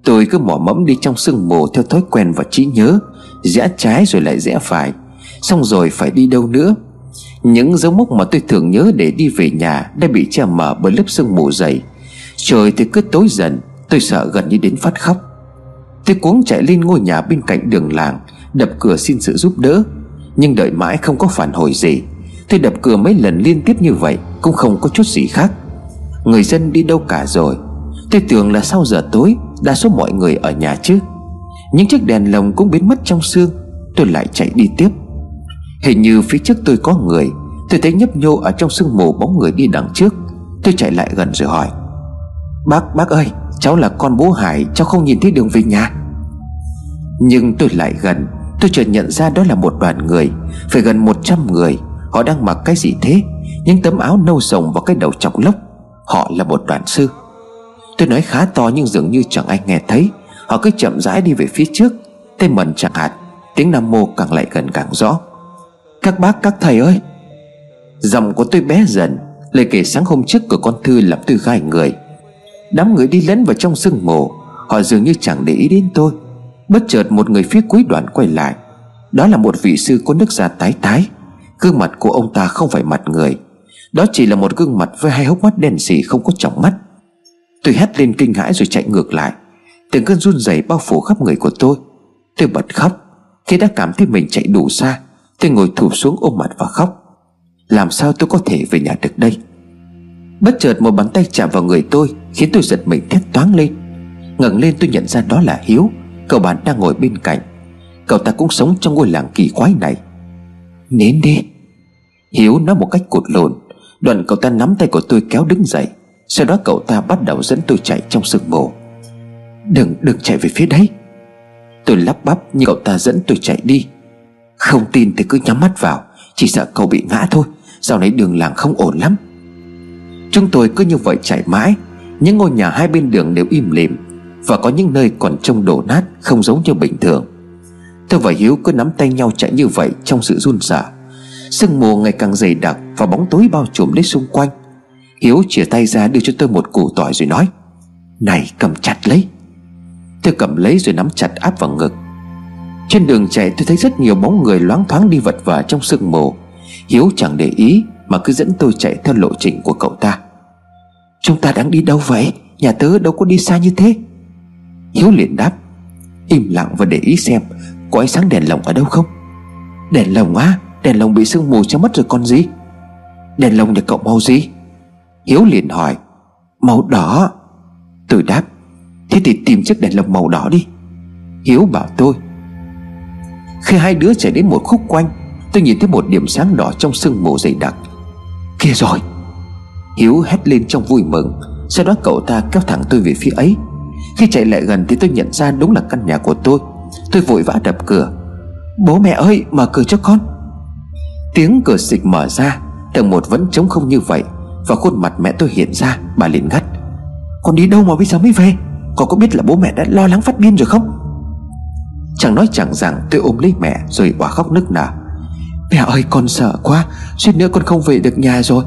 Tôi cứ mỏ mẫm đi trong sương mù Theo thói quen và trí nhớ, Rẽ trái rồi lại rẽ phải. Xong rồi phải đi đâu nữa? Những dấu mốc mà tôi thường nhớ để đi về nhà Đã bị che mờ bởi lớp sương mù dày. Trời thì cứ tối dần, Tôi sợ gần như đến phát khóc. Tôi cuống chạy lên ngôi nhà bên cạnh đường làng Đập cửa xin sự giúp đỡ. Nhưng đợi mãi không có phản hồi gì Tôi đập cửa mấy lần liên tiếp như vậy Cũng không có chút gì khác. Người dân đi đâu cả rồi? Tôi tưởng là sau giờ tối Đa số mọi người ở nhà chứ. Những chiếc đèn lồng cũng biến mất trong sương Tôi lại chạy đi tiếp. Hình như phía trước tôi có người Tôi thấy nhấp nhô ở trong sương mù bóng người đi đằng trước. Tôi chạy lại gần rồi hỏi Bác, bác ơi Cháu là con bố Hải, Cháu không nhìn thấy đường về nhà. Nhưng tôi lại gần, Tôi chợt nhận ra đó là một đoàn người, Phải gần 100 người. Họ đang mặc cái gì thế? Những tấm áo nâu sồng và cái đầu chọc lốc. Họ là một đoàn sư. Tôi nói khá to nhưng dường như chẳng ai nghe thấy. Họ cứ chậm rãi đi về phía trước. Tên mần chẳng hạt, Tiếng Nam Mô càng lại gần càng rõ. Các bác, các thầy ơi! Giọng của tôi bé dần, Lời kể sáng hôm trước của con Thư làm tôi gai người. Đám người đi lẫn vào trong sương mù. Họ dường như chẳng để ý đến tôi. Bất chợt một người phía cuối đoàn quay lại. Đó là một vị sư có nước da tái tái. Gương mặt của ông ta không phải mặt người. Đó chỉ là một gương mặt với hai hốc mắt đen xì không có tròng mắt. Tôi hét lên kinh hãi rồi chạy ngược lại. Từng cơn run rẩy bao phủ khắp người của tôi. Tôi bật khóc. Khi đã cảm thấy mình chạy đủ xa, Tôi ngồi thụp xuống ôm mặt và khóc. Làm sao tôi có thể về nhà được đây? Bất chợt một bàn tay chạm vào người tôi, Khiến tôi giật mình thét toáng lên. Ngẩng lên tôi nhận ra đó là Hiếu, Cậu bạn đang ngồi bên cạnh. Cậu ta cũng sống trong ngôi làng kỳ quái này. Nến đi Hiếu nói một cách cột lộn. Đoạn cậu ta nắm tay của tôi kéo đứng dậy. Sau đó cậu ta bắt đầu dẫn tôi chạy trong sương mù. Đừng đừng chạy về phía đấy. Tôi lắp bắp nhưng cậu ta dẫn tôi chạy đi. Không tin thì cứ nhắm mắt vào, Chỉ sợ cậu bị ngã thôi. Sau này đường làng không ổn lắm. Chúng tôi cứ như vậy chạy mãi. Những ngôi nhà hai bên đường đều im lìm Và có những nơi còn trông đổ nát, Không giống như bình thường. Tôi và Hiếu, cứ nắm tay nhau chạy như vậy Trong sự run sợ Sương mù ngày càng dày đặc Và bóng tối bao trùm lấy xung quanh. Hiếu chìa tay ra đưa cho tôi một củ tỏi rồi nói, Này, cầm chặt lấy. Tôi cầm lấy rồi nắm chặt áp vào ngực. Trên đường chạy, tôi thấy rất nhiều bóng người loáng thoáng đi vật vờ trong sương mù. Hiếu chẳng để ý Mà cứ dẫn tôi chạy theo lộ trình của cậu ta. Chúng ta đang đi đâu vậy? Nhà tớ đâu có đi xa như thế. Hiếu liền đáp, Im lặng và để ý xem Có ánh sáng đèn lồng ở đâu không. Đèn lồng á, Đèn lồng bị sương mù cho mất rồi con gì? Đèn lồng nhà cậu màu gì? Hiếu liền hỏi, Màu đỏ. Tôi đáp, Thế thì tìm chiếc đèn lồng màu đỏ đi. Hiếu bảo tôi, Khi hai đứa chạy đến một khúc quanh, Tôi nhìn thấy một điểm sáng đỏ trong sương mù dày đặc. Kia rồi Hiếu hét lên trong vui mừng. Sau đó cậu ta kéo thẳng tôi về phía ấy. Khi chạy lại gần thì tôi nhận ra đúng là căn nhà của tôi. Tôi vội vã đập cửa. Bố mẹ ơi, mở cửa cho con. Tiếng cửa xịch mở ra. Tầng một vẫn trống không như vậy, Và khuôn mặt mẹ tôi hiện ra, Bà liền ngắt. Con đi đâu mà bây giờ mới về? Con có biết là bố mẹ đã lo lắng phát điên rồi không? Chẳng nói chẳng rằng, tôi ôm lấy mẹ Rồi quả khóc nức nở. Mẹ ơi, con sợ quá. Suýt nữa con không về được nhà rồi.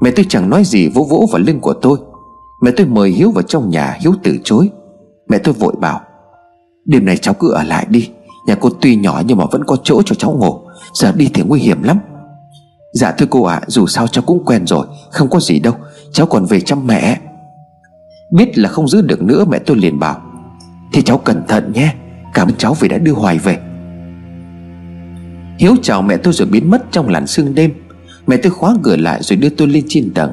Mẹ tôi chẳng nói gì vỗ vỗ vào lưng của tôi. Mẹ tôi mời Hiếu vào trong nhà Hiếu từ chối. Mẹ tôi vội bảo Đêm này cháu cứ ở lại đi. Nhà cô tuy nhỏ nhưng mà vẫn có chỗ cho cháu ngủ. Giờ đi thì nguy hiểm lắm. Dạ thưa cô ạ à, Dù sao cháu cũng quen rồi Không có gì đâu. Cháu còn về chăm mẹ. Biết là không giữ được nữa mẹ tôi liền bảo Thì cháu cẩn thận nhé. Cảm ơn cháu vì đã đưa Hoài về. Hiếu chào mẹ tôi rồi biến mất trong làn sương đêm. Mẹ tôi khóa cửa lại rồi đưa tôi lên trên tầng.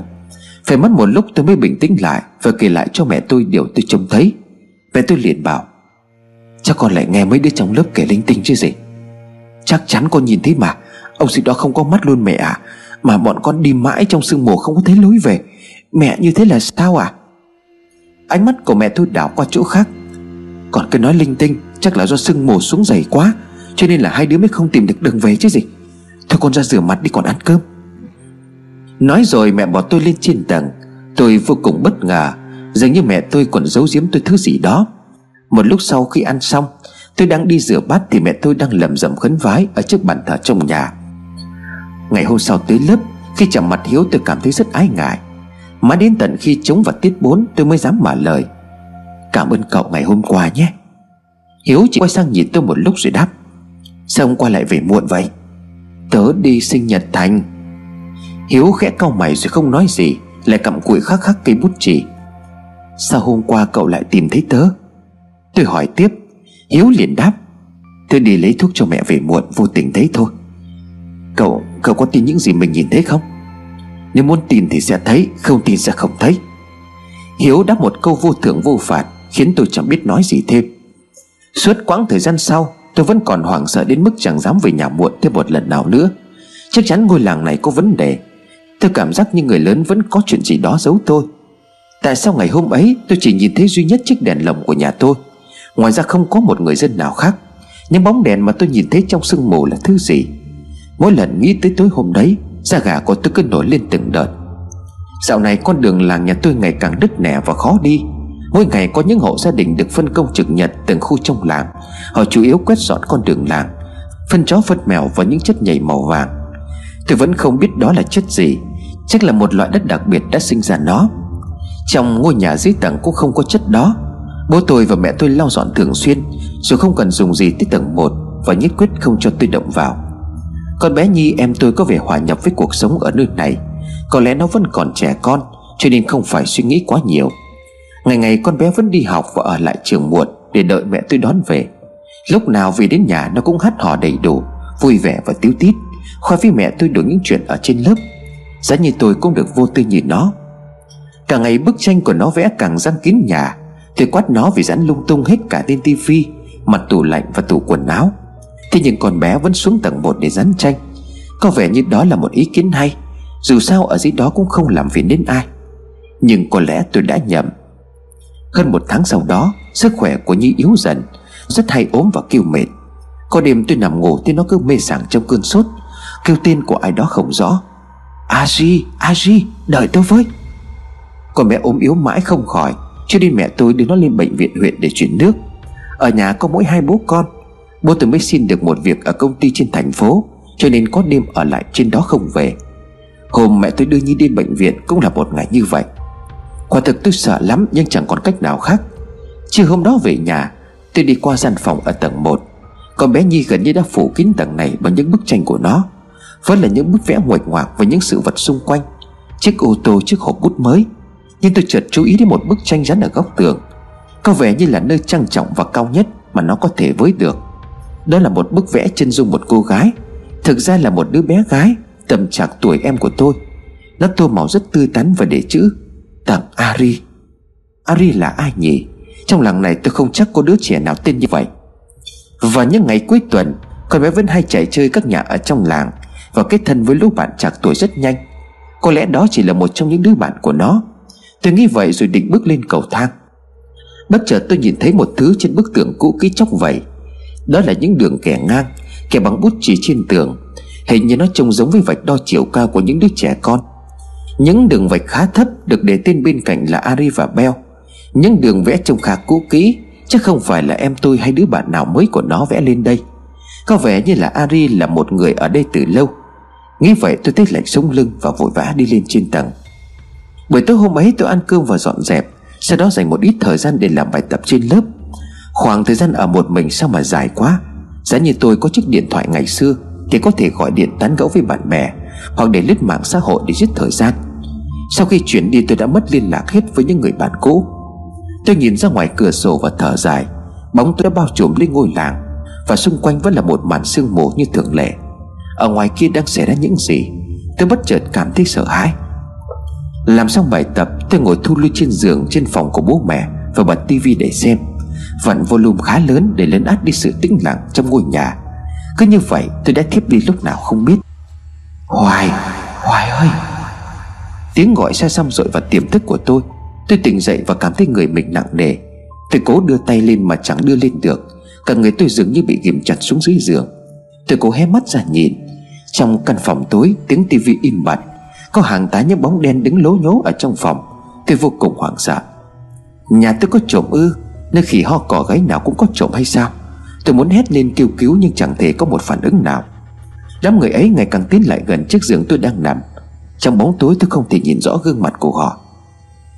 Phải mất một lúc tôi mới bình tĩnh lại Và kể lại cho mẹ tôi điều tôi trông thấy. Mẹ tôi liền bảo, Chắc con lại nghe mấy đứa trong lớp kể linh tinh chứ gì? Chắc chắn con nhìn thấy mà. Ông gì đó không có mắt luôn mẹ à. Mà bọn con đi mãi trong sương mù không có thấy lối về. Mẹ như thế là sao à? Ánh mắt của mẹ tôi đảo qua chỗ khác. Còn cứ nói linh tinh, Chắc là do sương mù xuống dày quá, Cho nên là hai đứa mới không tìm được đường về chứ gì. Thôi con ra rửa mặt đi còn ăn cơm. Nói rồi mẹ bỏ tôi lên trên tầng. Tôi vô cùng bất ngờ. Dường như mẹ tôi còn giấu giếm tôi thứ gì đó. Một lúc sau khi ăn xong, Tôi đang đi rửa bát thì mẹ tôi đang lầm rầm khấn vái Ở trước bàn thờ trong nhà. Ngày hôm sau tới lớp, Khi chạm mặt Hiếu tôi cảm thấy rất ái ngại. Mãi đến tận khi chống vào tiết 4 Tôi mới dám mở lời. Cảm ơn cậu ngày hôm qua nhé. Hiếu chỉ quay sang nhìn tôi một lúc rồi đáp, Sao hôm qua lại về muộn vậy? Tớ đi sinh nhật Thành. Hiếu khẽ cau mày rồi không nói gì Lại cầm cuội khắc khắc cây bút chì. Sao hôm qua cậu lại tìm thấy tớ? Tôi hỏi tiếp. Hiếu liền đáp. Tôi đi lấy thuốc cho mẹ về muộn vô tình thấy thôi. Cậu, cậu có tin những gì mình nhìn thấy không? Nếu muốn tin thì sẽ thấy Không tin sẽ không thấy. Hiếu đáp một câu vô thưởng vô phạt Khiến tôi chẳng biết nói gì thêm. Suốt quãng thời gian sau Tôi vẫn còn hoảng sợ đến mức chẳng dám về nhà muộn thêm một lần nào nữa. Chắc chắn ngôi làng này có vấn đề. Tôi cảm giác như người lớn vẫn có chuyện gì đó giấu tôi. Tại sao ngày hôm ấy tôi chỉ nhìn thấy duy nhất chiếc đèn lồng của nhà tôi? Ngoài ra không có một người dân nào khác. Những bóng đèn mà tôi nhìn thấy trong sương mù là thứ gì? Mỗi lần nghĩ tới tối hôm đấy, Da gà của tôi cứ nổi lên từng đợt. Dạo này con đường làng nhà tôi ngày càng đứt nẻ và khó đi. Mỗi ngày có những hộ gia đình được phân công trực nhật từng khu trong làng. Họ chủ yếu quét dọn con đường làng, Phân chó phân mèo và những chất nhầy màu vàng. Tôi vẫn không biết đó là chất gì. Chắc là một loại đất đặc biệt đã sinh ra nó. Trong ngôi nhà dưới tầng cũng không có chất đó. Bố tôi và mẹ tôi lau dọn thường xuyên Rồi không cần dùng gì tới tầng 1 Và nhất quyết không cho tôi động vào. Con bé Nhi em tôi có vẻ hòa nhập với cuộc sống ở nơi này. Có lẽ nó vẫn còn trẻ con, Cho nên không phải suy nghĩ quá nhiều. Ngày ngày con bé vẫn đi học và ở lại trường muộn Để đợi mẹ tôi đón về. Lúc nào về đến nhà nó cũng hát hò đầy đủ, Vui vẻ và tiếu tít Khoa với mẹ tôi đủ những chuyện ở trên lớp. Giá như tôi cũng được vô tư nhìn nó. Cả ngày bức tranh của nó vẽ càng răng kín nhà Tôi quát nó vì dán lung tung hết cả tên tivi Mặt tủ lạnh và tủ quần áo. Thế nhưng con bé vẫn xuống tầng 1 để dán tranh. Có vẻ như đó là một ý kiến hay, Dù sao ở dưới đó cũng không làm phiền đến ai. Nhưng có lẽ tôi đã nhầm. Hơn một tháng sau đó, Sức khỏe của Nhi yếu dần, Rất hay ốm và kêu mệt. Có đêm tôi nằm ngủ thì nó cứ mê sảng trong cơn sốt, Kêu tên của ai đó không rõ. A Di, A Di, đợi tôi với. Con bé ốm yếu mãi không khỏi. Cho nên mẹ tôi đưa nó lên bệnh viện huyện để chuyển nước. Ở nhà có mỗi hai bố con. Bố tôi mới xin được một việc ở công ty trên thành phố Cho nên có đêm ở lại trên đó không về. Hôm mẹ tôi đưa Nhi đi bệnh viện Cũng là một ngày như vậy. Quả thực tôi sợ lắm nhưng chẳng còn cách nào khác. Chiều hôm đó về nhà Tôi đi qua gian phòng ở tầng 1 Con bé Nhi gần như đã phủ kín tầng này Bằng những bức tranh của nó. Vẫn là những bức vẽ nguệch ngoạc Và những sự vật xung quanh. Chiếc ô tô, chiếc hộp bút mới. Nhưng tôi chợt chú ý đến một bức tranh rắn ở góc tường. Có vẻ như là nơi trang trọng và cao nhất Mà nó có thể với được. Đó là một bức vẽ chân dung một cô gái. Thực ra là một đứa bé gái, Tầm trạc tuổi em của tôi. Nó tô màu rất tươi tắn và để chữ Tặng Ari. Ari là ai nhỉ? Trong làng này tôi không chắc có đứa trẻ nào tên như vậy. Và những ngày cuối tuần, Con bé vẫn hay chạy chơi các nhà ở trong làng. Và kết thân với lũ bạn chạc tuổi rất nhanh. Có lẽ đó chỉ là một trong những đứa bạn của nó. Tôi nghĩ vậy rồi định bước lên cầu thang. Bất chợt tôi nhìn thấy một thứ trên bức tường cũ kỹ chóc vậy. Đó là những đường kẻ ngang, Kẻ bằng bút chỉ trên tường. Hình như nó trông giống với vạch đo chiều cao của những đứa trẻ con. Những đường vạch khá thấp Được để tên bên cạnh là Ari và Bell Những đường vẽ trông khá cũ kỹ Chứ không phải là em tôi hay đứa bạn nào mới của nó vẽ lên đây. Có vẻ như là Ari là một người ở đây từ lâu. Nghĩ vậy tôi thấy lạnh sống lưng Và vội vã đi lên trên tầng. Buổi tối hôm ấy tôi ăn cơm và dọn dẹp, Sau đó dành một ít thời gian để làm bài tập trên lớp. Khoảng thời gian ở một mình sao mà dài quá. Giá như tôi có chiếc điện thoại ngày xưa, Thì có thể gọi điện tán gẫu với bạn bè, Hoặc để lướt mạng xã hội để giết thời gian. Sau khi chuyển đi tôi đã mất liên lạc hết với những người bạn cũ. Tôi nhìn ra ngoài cửa sổ và thở dài, Bóng tôi đã bao trùm lên ngôi làng, Và xung quanh vẫn là một màn sương mù như thường lệ. Ở ngoài kia đang xảy ra những gì? Tôi bất chợt cảm thấy sợ hãi. Làm xong bài tập, Tôi ngồi thu lưu trên giường, trên phòng của bố mẹ Và bật tivi để xem. Vặn volume khá lớn để lấn át đi sự tĩnh lặng trong ngôi nhà. Cứ như vậy, tôi đã thiếp đi lúc nào không biết. Hoài Hoài ơi! Tiếng gọi xa xăm rội vào tiềm thức của tôi. Tôi tỉnh dậy và cảm thấy người mình nặng nề. Tôi cố đưa tay lên mà chẳng đưa lên được. Cả người tôi dường như bị ghim chặt xuống dưới giường. Tôi cố hé mắt ra nhìn. Trong căn phòng tối, tiếng tivi im bặt. Có hàng tá những bóng đen đứng lố nhố ở trong phòng. Tôi vô cùng hoảng sợ. Nhà tôi có trộm ư? Nơi khỉ ho cỏ gáy nào cũng có trộm hay sao? Tôi muốn hét lên kêu cứu nhưng chẳng thể có một phản ứng nào. Đám người ấy ngày càng tiến lại gần chiếc giường tôi đang nằm. Trong bóng tối tôi không thể nhìn rõ gương mặt của họ.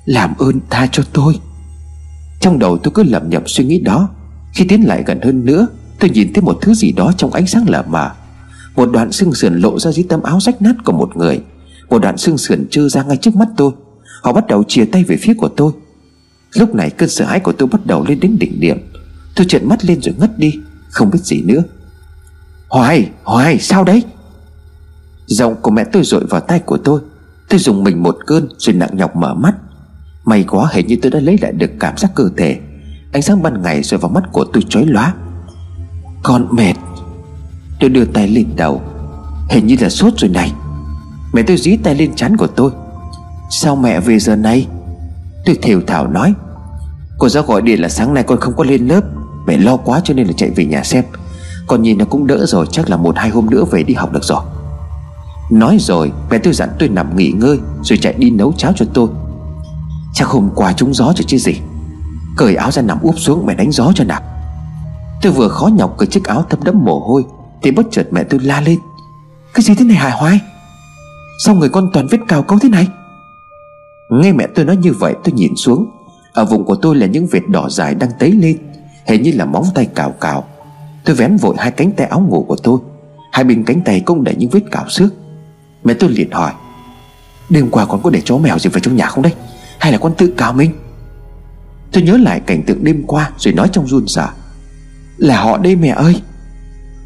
Làm ơn tha cho tôi. Trong đầu tôi cứ lẩm nhẩm suy nghĩ đó. Khi tiến lại gần hơn nữa, Tôi nhìn thấy một thứ gì đó trong ánh sáng lờ mờ. Một đoạn xương sườn lộ ra dưới tấm áo rách nát của một người. Một đoạn xương sườn trơ ra ngay trước mắt tôi. Họ bắt đầu chia tay về phía của tôi. Lúc này cơn sợ hãi của tôi bắt đầu lên đến đỉnh điểm. Tôi trợn mắt lên rồi ngất đi Không biết gì nữa. Hoài, Hoài, sao đấy? Giọng của mẹ tôi rội vào tay của tôi. Tôi dùng mình một cơn rồi nặng nhọc mở mắt. May quá hình như tôi đã lấy lại được cảm giác cơ thể. Ánh sáng ban ngày rơi vào mắt của tôi chói lóa. Con mệt. Tôi đưa tay lên đầu. Hình như là sốt rồi này. Mẹ tôi dí tay lên chán của tôi. Sao mẹ về giờ này? Tôi thều thào nói. Cô giáo gọi điện là sáng nay con không có lên lớp. Mẹ lo quá cho nên là chạy về nhà xem. Con nhìn nó cũng đỡ rồi, Chắc là một hai hôm nữa về đi học được rồi. Nói rồi, mẹ tôi dặn tôi nằm nghỉ ngơi, Rồi chạy đi nấu cháo cho tôi. Chắc hôm qua trúng gió rồi chứ gì. Cởi áo ra nằm úp xuống mẹ đánh gió cho nạp Tôi vừa khó nhọc, cởi chiếc áo thấm đẫm mồ hôi. Thì bất chợt mẹ tôi la lên. Cái gì thế này hài hoài? Sao người con toàn vết cào cấu thế này? Nghe mẹ tôi nói như vậy, tôi nhìn xuống. Ở vùng của tôi là những vệt đỏ dài đang tấy lên, Hình như là móng tay cào cào. Tôi vén vội hai cánh tay áo ngủ của tôi. Hai bên cánh tay cũng đầy những vết cào xước. Mẹ tôi liền hỏi, Đêm qua con có để chó mèo gì vào trong nhà không đấy? Hay là con tự cào mình? Tôi nhớ lại cảnh tượng đêm qua Rồi nói trong run sợ Là họ đây mẹ ơi.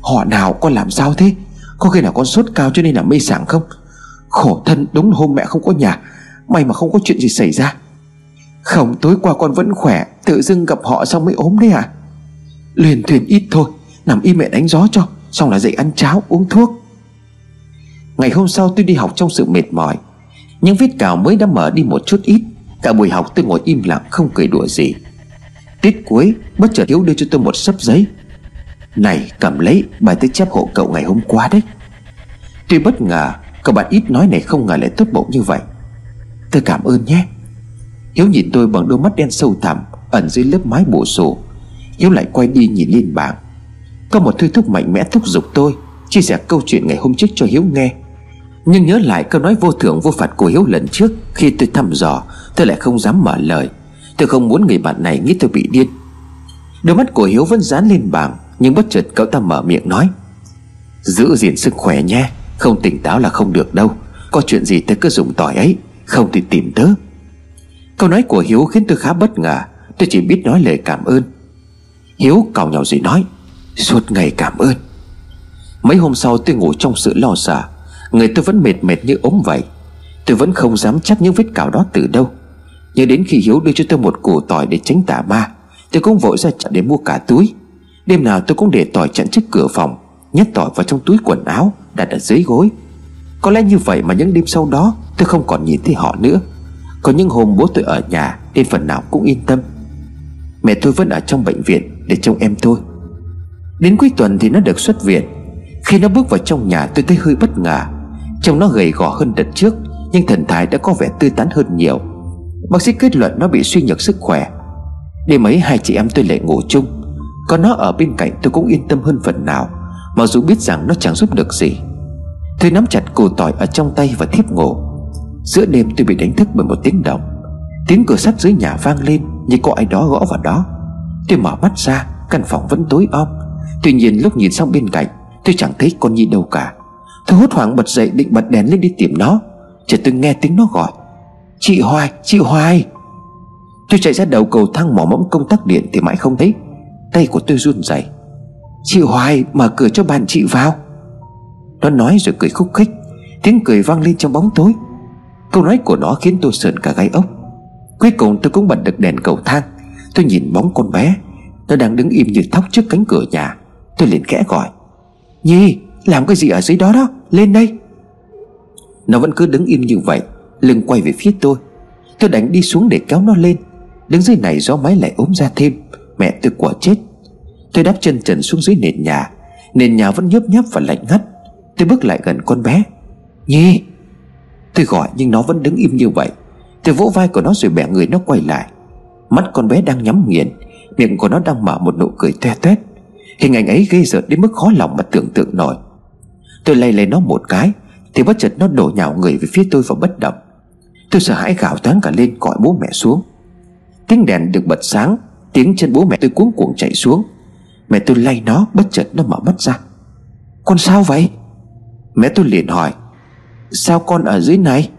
Họ nào con làm sao thế? Có khi nào con sốt cao cho nên là mê sảng không? Khổ thân, đúng hôm mẹ không có nhà. May mà không có chuyện gì xảy ra. Không, tối qua con vẫn khỏe, Tự dưng gặp họ xong mới ốm đấy à Luyền thuyền ít thôi, Nằm im mẹ đánh gió cho, Xong là dậy ăn cháo, uống thuốc. Ngày hôm sau tôi đi học trong sự mệt mỏi. Những vết cào mới đã mở đi một chút ít. Cả buổi học tôi ngồi im lặng, không cười đùa gì. Tiết cuối, bất chợt Hiếu đưa cho tôi một sấp giấy. Này, cầm lấy bài tôi chép hộ cậu ngày hôm qua đấy. Tuy bất ngờ, Cậu bạn ít nói này không ngờ lại tốt bụng như vậy. Tôi cảm ơn nhé. Hiếu nhìn tôi bằng đôi mắt đen sâu thẳm, Ẩn dưới lớp mái bộ sổ. Hiếu lại quay đi nhìn lên bảng. Có một thôi thúc mạnh mẽ thúc giục tôi, Chia sẻ câu chuyện ngày hôm trước cho Hiếu nghe. Nhưng nhớ lại câu nói vô thưởng vô phạt của Hiếu lần trước, Khi tôi thăm dò, Tôi lại không dám mở lời. Tôi không muốn người bạn này nghĩ tôi bị điên. Đôi mắt của Hiếu vẫn dán lên bảng. Nhưng bất chợt cậu ta mở miệng nói, Giữ gìn sức khỏe nhé, Không tỉnh táo là không được đâu. Có chuyện gì tớ cứ dùng tỏi ấy, Không thì tìm tớ. Câu nói của Hiếu khiến tôi khá bất ngờ, Tôi chỉ biết nói lời cảm ơn. Hiếu cào nhau gì nói, Suốt ngày cảm ơn. Mấy hôm sau tôi ngủ trong sự lo sợ, Người tôi vẫn mệt mệt như ốm vậy. Tôi vẫn không dám chắc những vết cào đó từ đâu. Nhưng đến khi Hiếu đưa cho tôi một củ tỏi để tránh tà ma, Tôi cũng vội ra chợ để mua cả túi. Đêm nào tôi cũng để tỏi chặn trước cửa phòng, Nhét tỏi vào trong túi quần áo, Đặt ở dưới gối. Có lẽ như vậy mà những đêm sau đó, Tôi không còn nhìn thấy họ nữa. Có những hôm bố tôi ở nhà Nên phần nào cũng yên tâm. Mẹ tôi vẫn ở trong bệnh viện Để trông em tôi. Đến cuối tuần thì nó được xuất viện. Khi nó bước vào trong nhà tôi thấy hơi bất ngờ. Trông nó gầy gò hơn đợt trước, Nhưng thần thái đã có vẻ tươi tắn hơn nhiều. Bác sĩ kết luận nó bị suy nhược sức khỏe. Đêm ấy hai chị em tôi lại ngủ chung. Có nó ở bên cạnh tôi cũng yên tâm hơn phần nào Mặc dù biết rằng nó chẳng giúp được gì. Tôi nắm chặt củ tỏi ở trong tay và thiếp ngủ. Giữa đêm tôi bị đánh thức bởi một tiếng động. Tiếng cửa sắt dưới nhà vang lên Như có ai đó gõ vào đó. Tôi mở mắt ra Căn phòng vẫn tối om. Tuy nhiên lúc nhìn sang bên cạnh Tôi chẳng thấy con Nhi đâu cả. Tôi hốt hoảng bật dậy định bật đèn lên đi tìm nó. Chợt tôi nghe tiếng nó gọi. Chị Hoài, chị Hoài. Tôi chạy ra đầu cầu thang mỏ mẫm công tắc điện Thì mãi không thấy. Tay của tôi run rẩy. Chị Hoài mở cửa cho bạn chị vào. Nó nói rồi cười khúc khích, Tiếng cười vang lên trong bóng tối. Câu nói của nó khiến tôi sợn cả gáy ốc. Cuối cùng tôi cũng bật được đèn cầu thang. Tôi nhìn bóng con bé. Nó đang đứng im như thóc trước cánh cửa nhà. Tôi liền khẽ gọi. Nhi, làm cái gì ở dưới đó đó? Lên đây. Nó vẫn cứ đứng im như vậy, Lưng quay về phía tôi. Tôi đánh đi xuống để kéo nó lên. Đứng dưới này gió máy lại ốm ra thêm. Mẹ tôi quả chết. Tôi đáp chân trần xuống dưới nền nhà. Nền nhà vẫn nhấp nhấp và lạnh ngắt. Tôi bước lại gần con bé. Nhi! Tôi gọi nhưng nó vẫn đứng im như vậy. Tôi vỗ vai của nó rồi bẻ người nó quay lại. Mắt con bé đang nhắm nghiền, Miệng của nó đang mở một nụ cười toe toét. Hình ảnh ấy gây rợn đến mức khó lòng mà tưởng tượng nổi. Tôi lay lấy nó một cái, Thì bất chợt nó đổ nhào người về phía tôi và bất động. Tôi sợ hãi gào toán cả lên gọi bố mẹ xuống. Tiếng đèn được bật sáng Tiếng chân bố mẹ tôi cuống cuồng chạy xuống. Mẹ tôi lay nó, bất chợt nó mở mắt ra. Con sao vậy? Mẹ tôi liền hỏi. Sao con ở dưới này?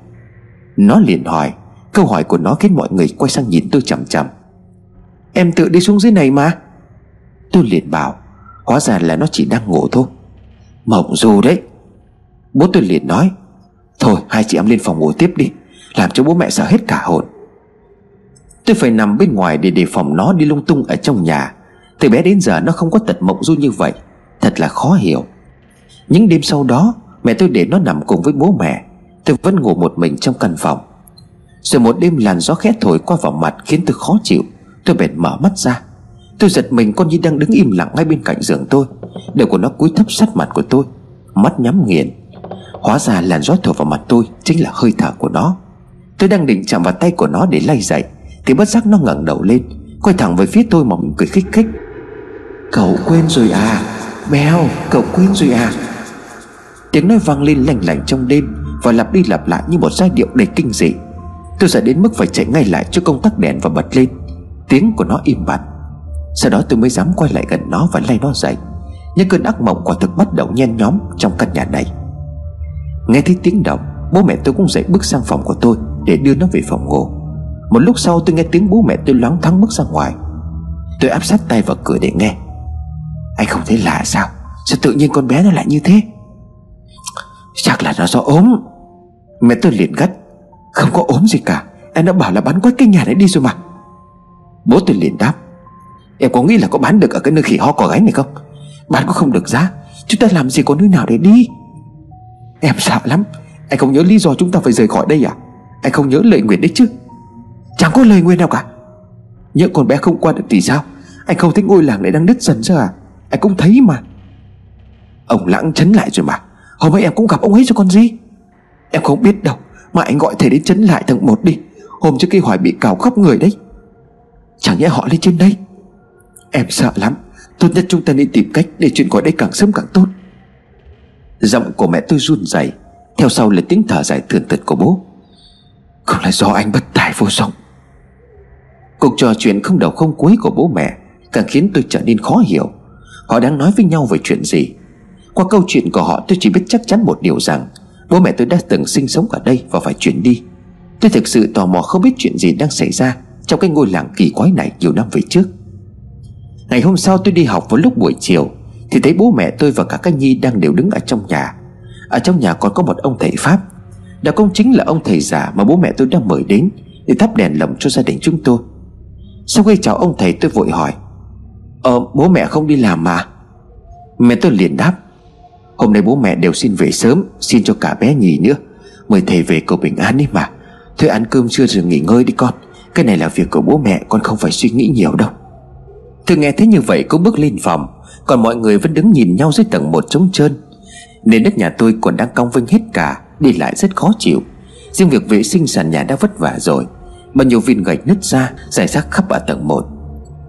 Nó liền hỏi. Câu hỏi của nó khiến mọi người quay sang nhìn tôi chằm chằm. Em tự đi xuống dưới này mà. Tôi liền bảo. Hóa ra là nó chỉ đang ngủ thôi. Mộng dù đấy. Bố tôi liền nói. Thôi, hai chị em lên phòng ngủ tiếp đi. Làm cho bố mẹ sợ hết cả hồn. Tôi phải nằm bên ngoài để đề phòng nó đi lung tung ở trong nhà. Từ bé đến giờ nó không có tật mộng du như vậy, Thật là khó hiểu. Những đêm sau đó, Mẹ tôi để nó nằm cùng với bố mẹ. Tôi vẫn ngủ một mình trong căn phòng. Rồi một đêm làn gió khét thổi qua vào mặt Khiến tôi khó chịu. Tôi bèn mở mắt ra. Tôi giật mình con Nhi đang đứng im lặng ngay bên cạnh giường tôi. Đầu của nó cúi thấp sát mặt của tôi, Mắt nhắm nghiền. Hóa ra làn gió thổi vào mặt tôi Chính là hơi thở của nó. Tôi đang định chạm vào tay của nó để lay dậy. Thì bất giác nó ngẩng đầu lên, Quay thẳng về phía tôi mà mình cười khích khích. Cậu quên rồi à? Mèo, cậu quên rồi à? Tiếng nói vang lên lành lành trong đêm Và lặp đi lặp lại như một giai điệu đầy kinh dị. Tôi sợ đến mức phải chạy ngay lại cho công tắc đèn và bật lên. Tiếng của nó im bặt. Sau đó tôi mới dám quay lại gần nó và lay nó dậy. Những cơn ác mộng quả thực bắt đầu nhen nhóm trong căn nhà này. Nghe thấy tiếng động, Bố mẹ tôi cũng dậy bước sang phòng của tôi Để đưa nó về phòng ngủ. Một lúc sau tôi nghe tiếng bố mẹ tôi loáng thắng bước ra ngoài. Tôi áp sát tay vào cửa để nghe. Anh không thấy lạ sao? Sao tự nhiên con bé nó lại như thế? Chắc là nó do ốm. Mẹ tôi liền gắt. Không có ốm gì cả. Em đã bảo là bán quét cái nhà này đi rồi mà. Bố tôi liền đáp. Em có nghĩ là có bán được ở cái nơi khỉ ho cỏ gáy này không? Bán cũng không được giá. Chúng ta làm gì có nơi nào để đi? Em sợ lắm. Anh không nhớ lý do chúng ta phải rời khỏi đây à? Anh không nhớ lời nguyện đấy chứ? Chẳng có lời nguyên nào cả. Những con bé không qua được thì sao? Anh không thấy ngôi làng này đang đứt dần ra à Anh cũng thấy mà. Ông lãng chấn lại rồi mà. Hôm ấy em cũng gặp ông ấy cho con gì? Em không biết đâu, Mà anh gọi thầy đến chấn lại tầng một đi. Hôm trước cái hỏi bị cào khóc người đấy. Chẳng nhẽ họ lên trên đây. Em sợ lắm. Tốt nhất chúng ta nên tìm cách để chuyện khỏi đây càng sớm càng tốt. Giọng của mẹ tôi run rẩy. Theo sau là tiếng thở dài thườn thượt của bố. Không là do anh bất tài vô dụng Cuộc trò chuyện không đầu không cuối của bố mẹ Càng khiến tôi trở nên khó hiểu. Họ đang nói với nhau về chuyện gì? Qua câu chuyện của họ tôi chỉ biết chắc chắn một điều rằng, Bố mẹ tôi đã từng sinh sống ở đây và phải chuyển đi. Tôi thực sự tò mò không biết chuyện gì đang xảy ra Trong cái ngôi làng kỳ quái này nhiều năm về trước. Ngày hôm sau tôi đi học vào lúc buổi chiều, Thì thấy bố mẹ tôi và cả các Nhi đang đều đứng ở trong nhà. Ở trong nhà còn có một ông thầy Pháp. Đó cũng chính là ông thầy già mà bố mẹ tôi đã mời đến Để thắp đèn lồng cho gia đình chúng tôi. Sau khi chào ông thầy tôi vội hỏi Ờ bố mẹ không đi làm mà? Mẹ tôi liền đáp, Hôm nay bố mẹ đều xin về sớm, Xin cho cả bé nhì nữa Mời thầy về cầu bình an đi mà. Thôi ăn cơm trưa rồi nghỉ ngơi đi con. Cái này là việc của bố mẹ, con không phải suy nghĩ nhiều đâu. Tôi nghe thấy như vậy cũng bước lên phòng, Còn mọi người vẫn đứng nhìn nhau dưới tầng một trống trơn. Nên đất nhà tôi còn đang cong vinh hết cả, Đi lại rất khó chịu. Riêng việc vệ sinh sàn nhà đã vất vả rồi. Bao nhiêu viên gạch nứt ra Giải rác khắp ở tầng 1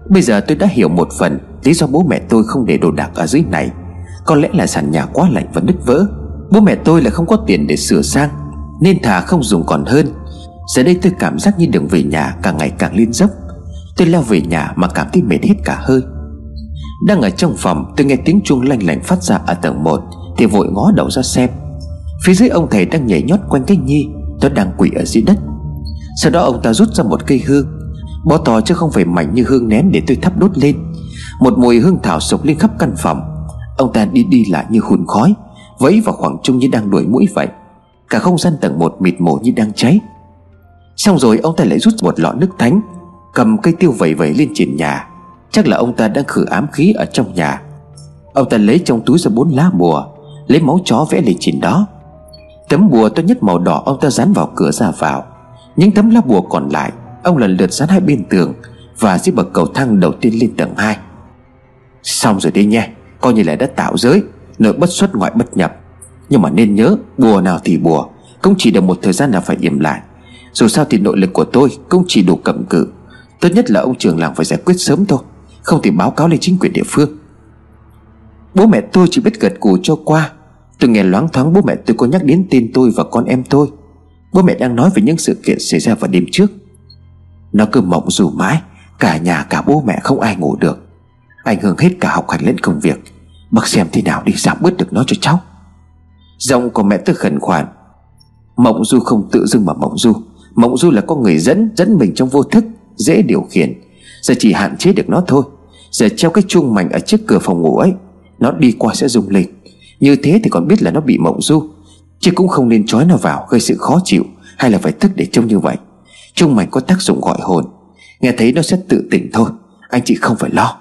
Bây giờ tôi đã hiểu một phần Lý do bố mẹ tôi không để đồ đạc ở dưới này. Có lẽ là sàn nhà quá lạnh và nứt vỡ. Bố mẹ tôi là không có tiền để sửa sang, Nên thà không dùng còn hơn. Giờ đây tôi cảm giác như đường về nhà càng ngày càng liên dốc. Tôi leo về nhà mà cảm thấy mệt hết cả hơi. Đang ở trong phòng, tôi nghe tiếng chuông lanh lảnh phát ra ở tầng 1 Thì vội ngó đầu ra xem. Phía dưới ông thầy đang nhảy nhót quanh cái nhi, Nó đang quỷ ở dưới đất. Sau đó ông ta rút ra một cây hương, Bó to chứ không phải mảnh như hương nén để tôi thắp đốt lên. Một mùi hương thảo sộc lên khắp căn phòng. Ông ta đi đi lại như hùn khói, Vẫy vào khoảng trung như đang đuổi mũi vậy. Cả không gian tầng một mịt mù như đang cháy. Xong rồi ông ta lại rút một lọ nước thánh, Cầm cây tiêu vẩy vẩy lên trên nhà. Chắc là ông ta đang khử ám khí ở trong nhà. Ông ta lấy trong túi ra bốn lá bùa, Lấy máu chó vẽ lên trên đó. Tấm bùa to nhất màu đỏ ông ta dán vào cửa ra vào. Những tấm lá bùa còn lại, Ông lần lượt dán hai bên tường Và dưới bậc cầu thang đầu tiên lên tầng 2 Xong rồi đi nha, Coi như là đã tạo giới Nội bất xuất ngoại bất nhập. Nhưng mà nên nhớ, Bùa nào thì bùa, Cũng chỉ được một thời gian là phải yểm lại. Dù sao thì nội lực của tôi Cũng chỉ đủ cầm cự. Tốt nhất là ông trưởng làng phải giải quyết sớm thôi, Không thì báo cáo lên chính quyền địa phương. Bố mẹ tôi chỉ biết gật cù cho qua. Tôi nghe loáng thoáng bố mẹ tôi có nhắc đến tên tôi và con em tôi. Bố mẹ đang nói về những sự kiện xảy ra vào đêm trước. Nó cứ mộng dù mãi, Cả nhà, cả bố mẹ không ai ngủ được. Ảnh hưởng hết cả học hành lẫn công việc. Bác xem thế nào đi, giảm bớt được nó cho cháu. Giọng của mẹ tức khẩn khoản. Mộng du không tự dưng mà mộng du. Mộng du là con người dẫn Dẫn mình trong vô thức, Dễ điều khiển. Giờ chỉ hạn chế được nó thôi. Giờ treo cái chuông mảnh ở trước cửa phòng ngủ ấy, Nó đi qua sẽ rung lên. Như thế thì còn biết là nó bị mộng du. Chứ cũng không nên trói nó vào gây sự khó chịu Hay là phải thức để trông như vậy. Trông mày có tác dụng gọi hồn. Nghe thấy nó sẽ tự tỉnh thôi. Anh chị không phải lo.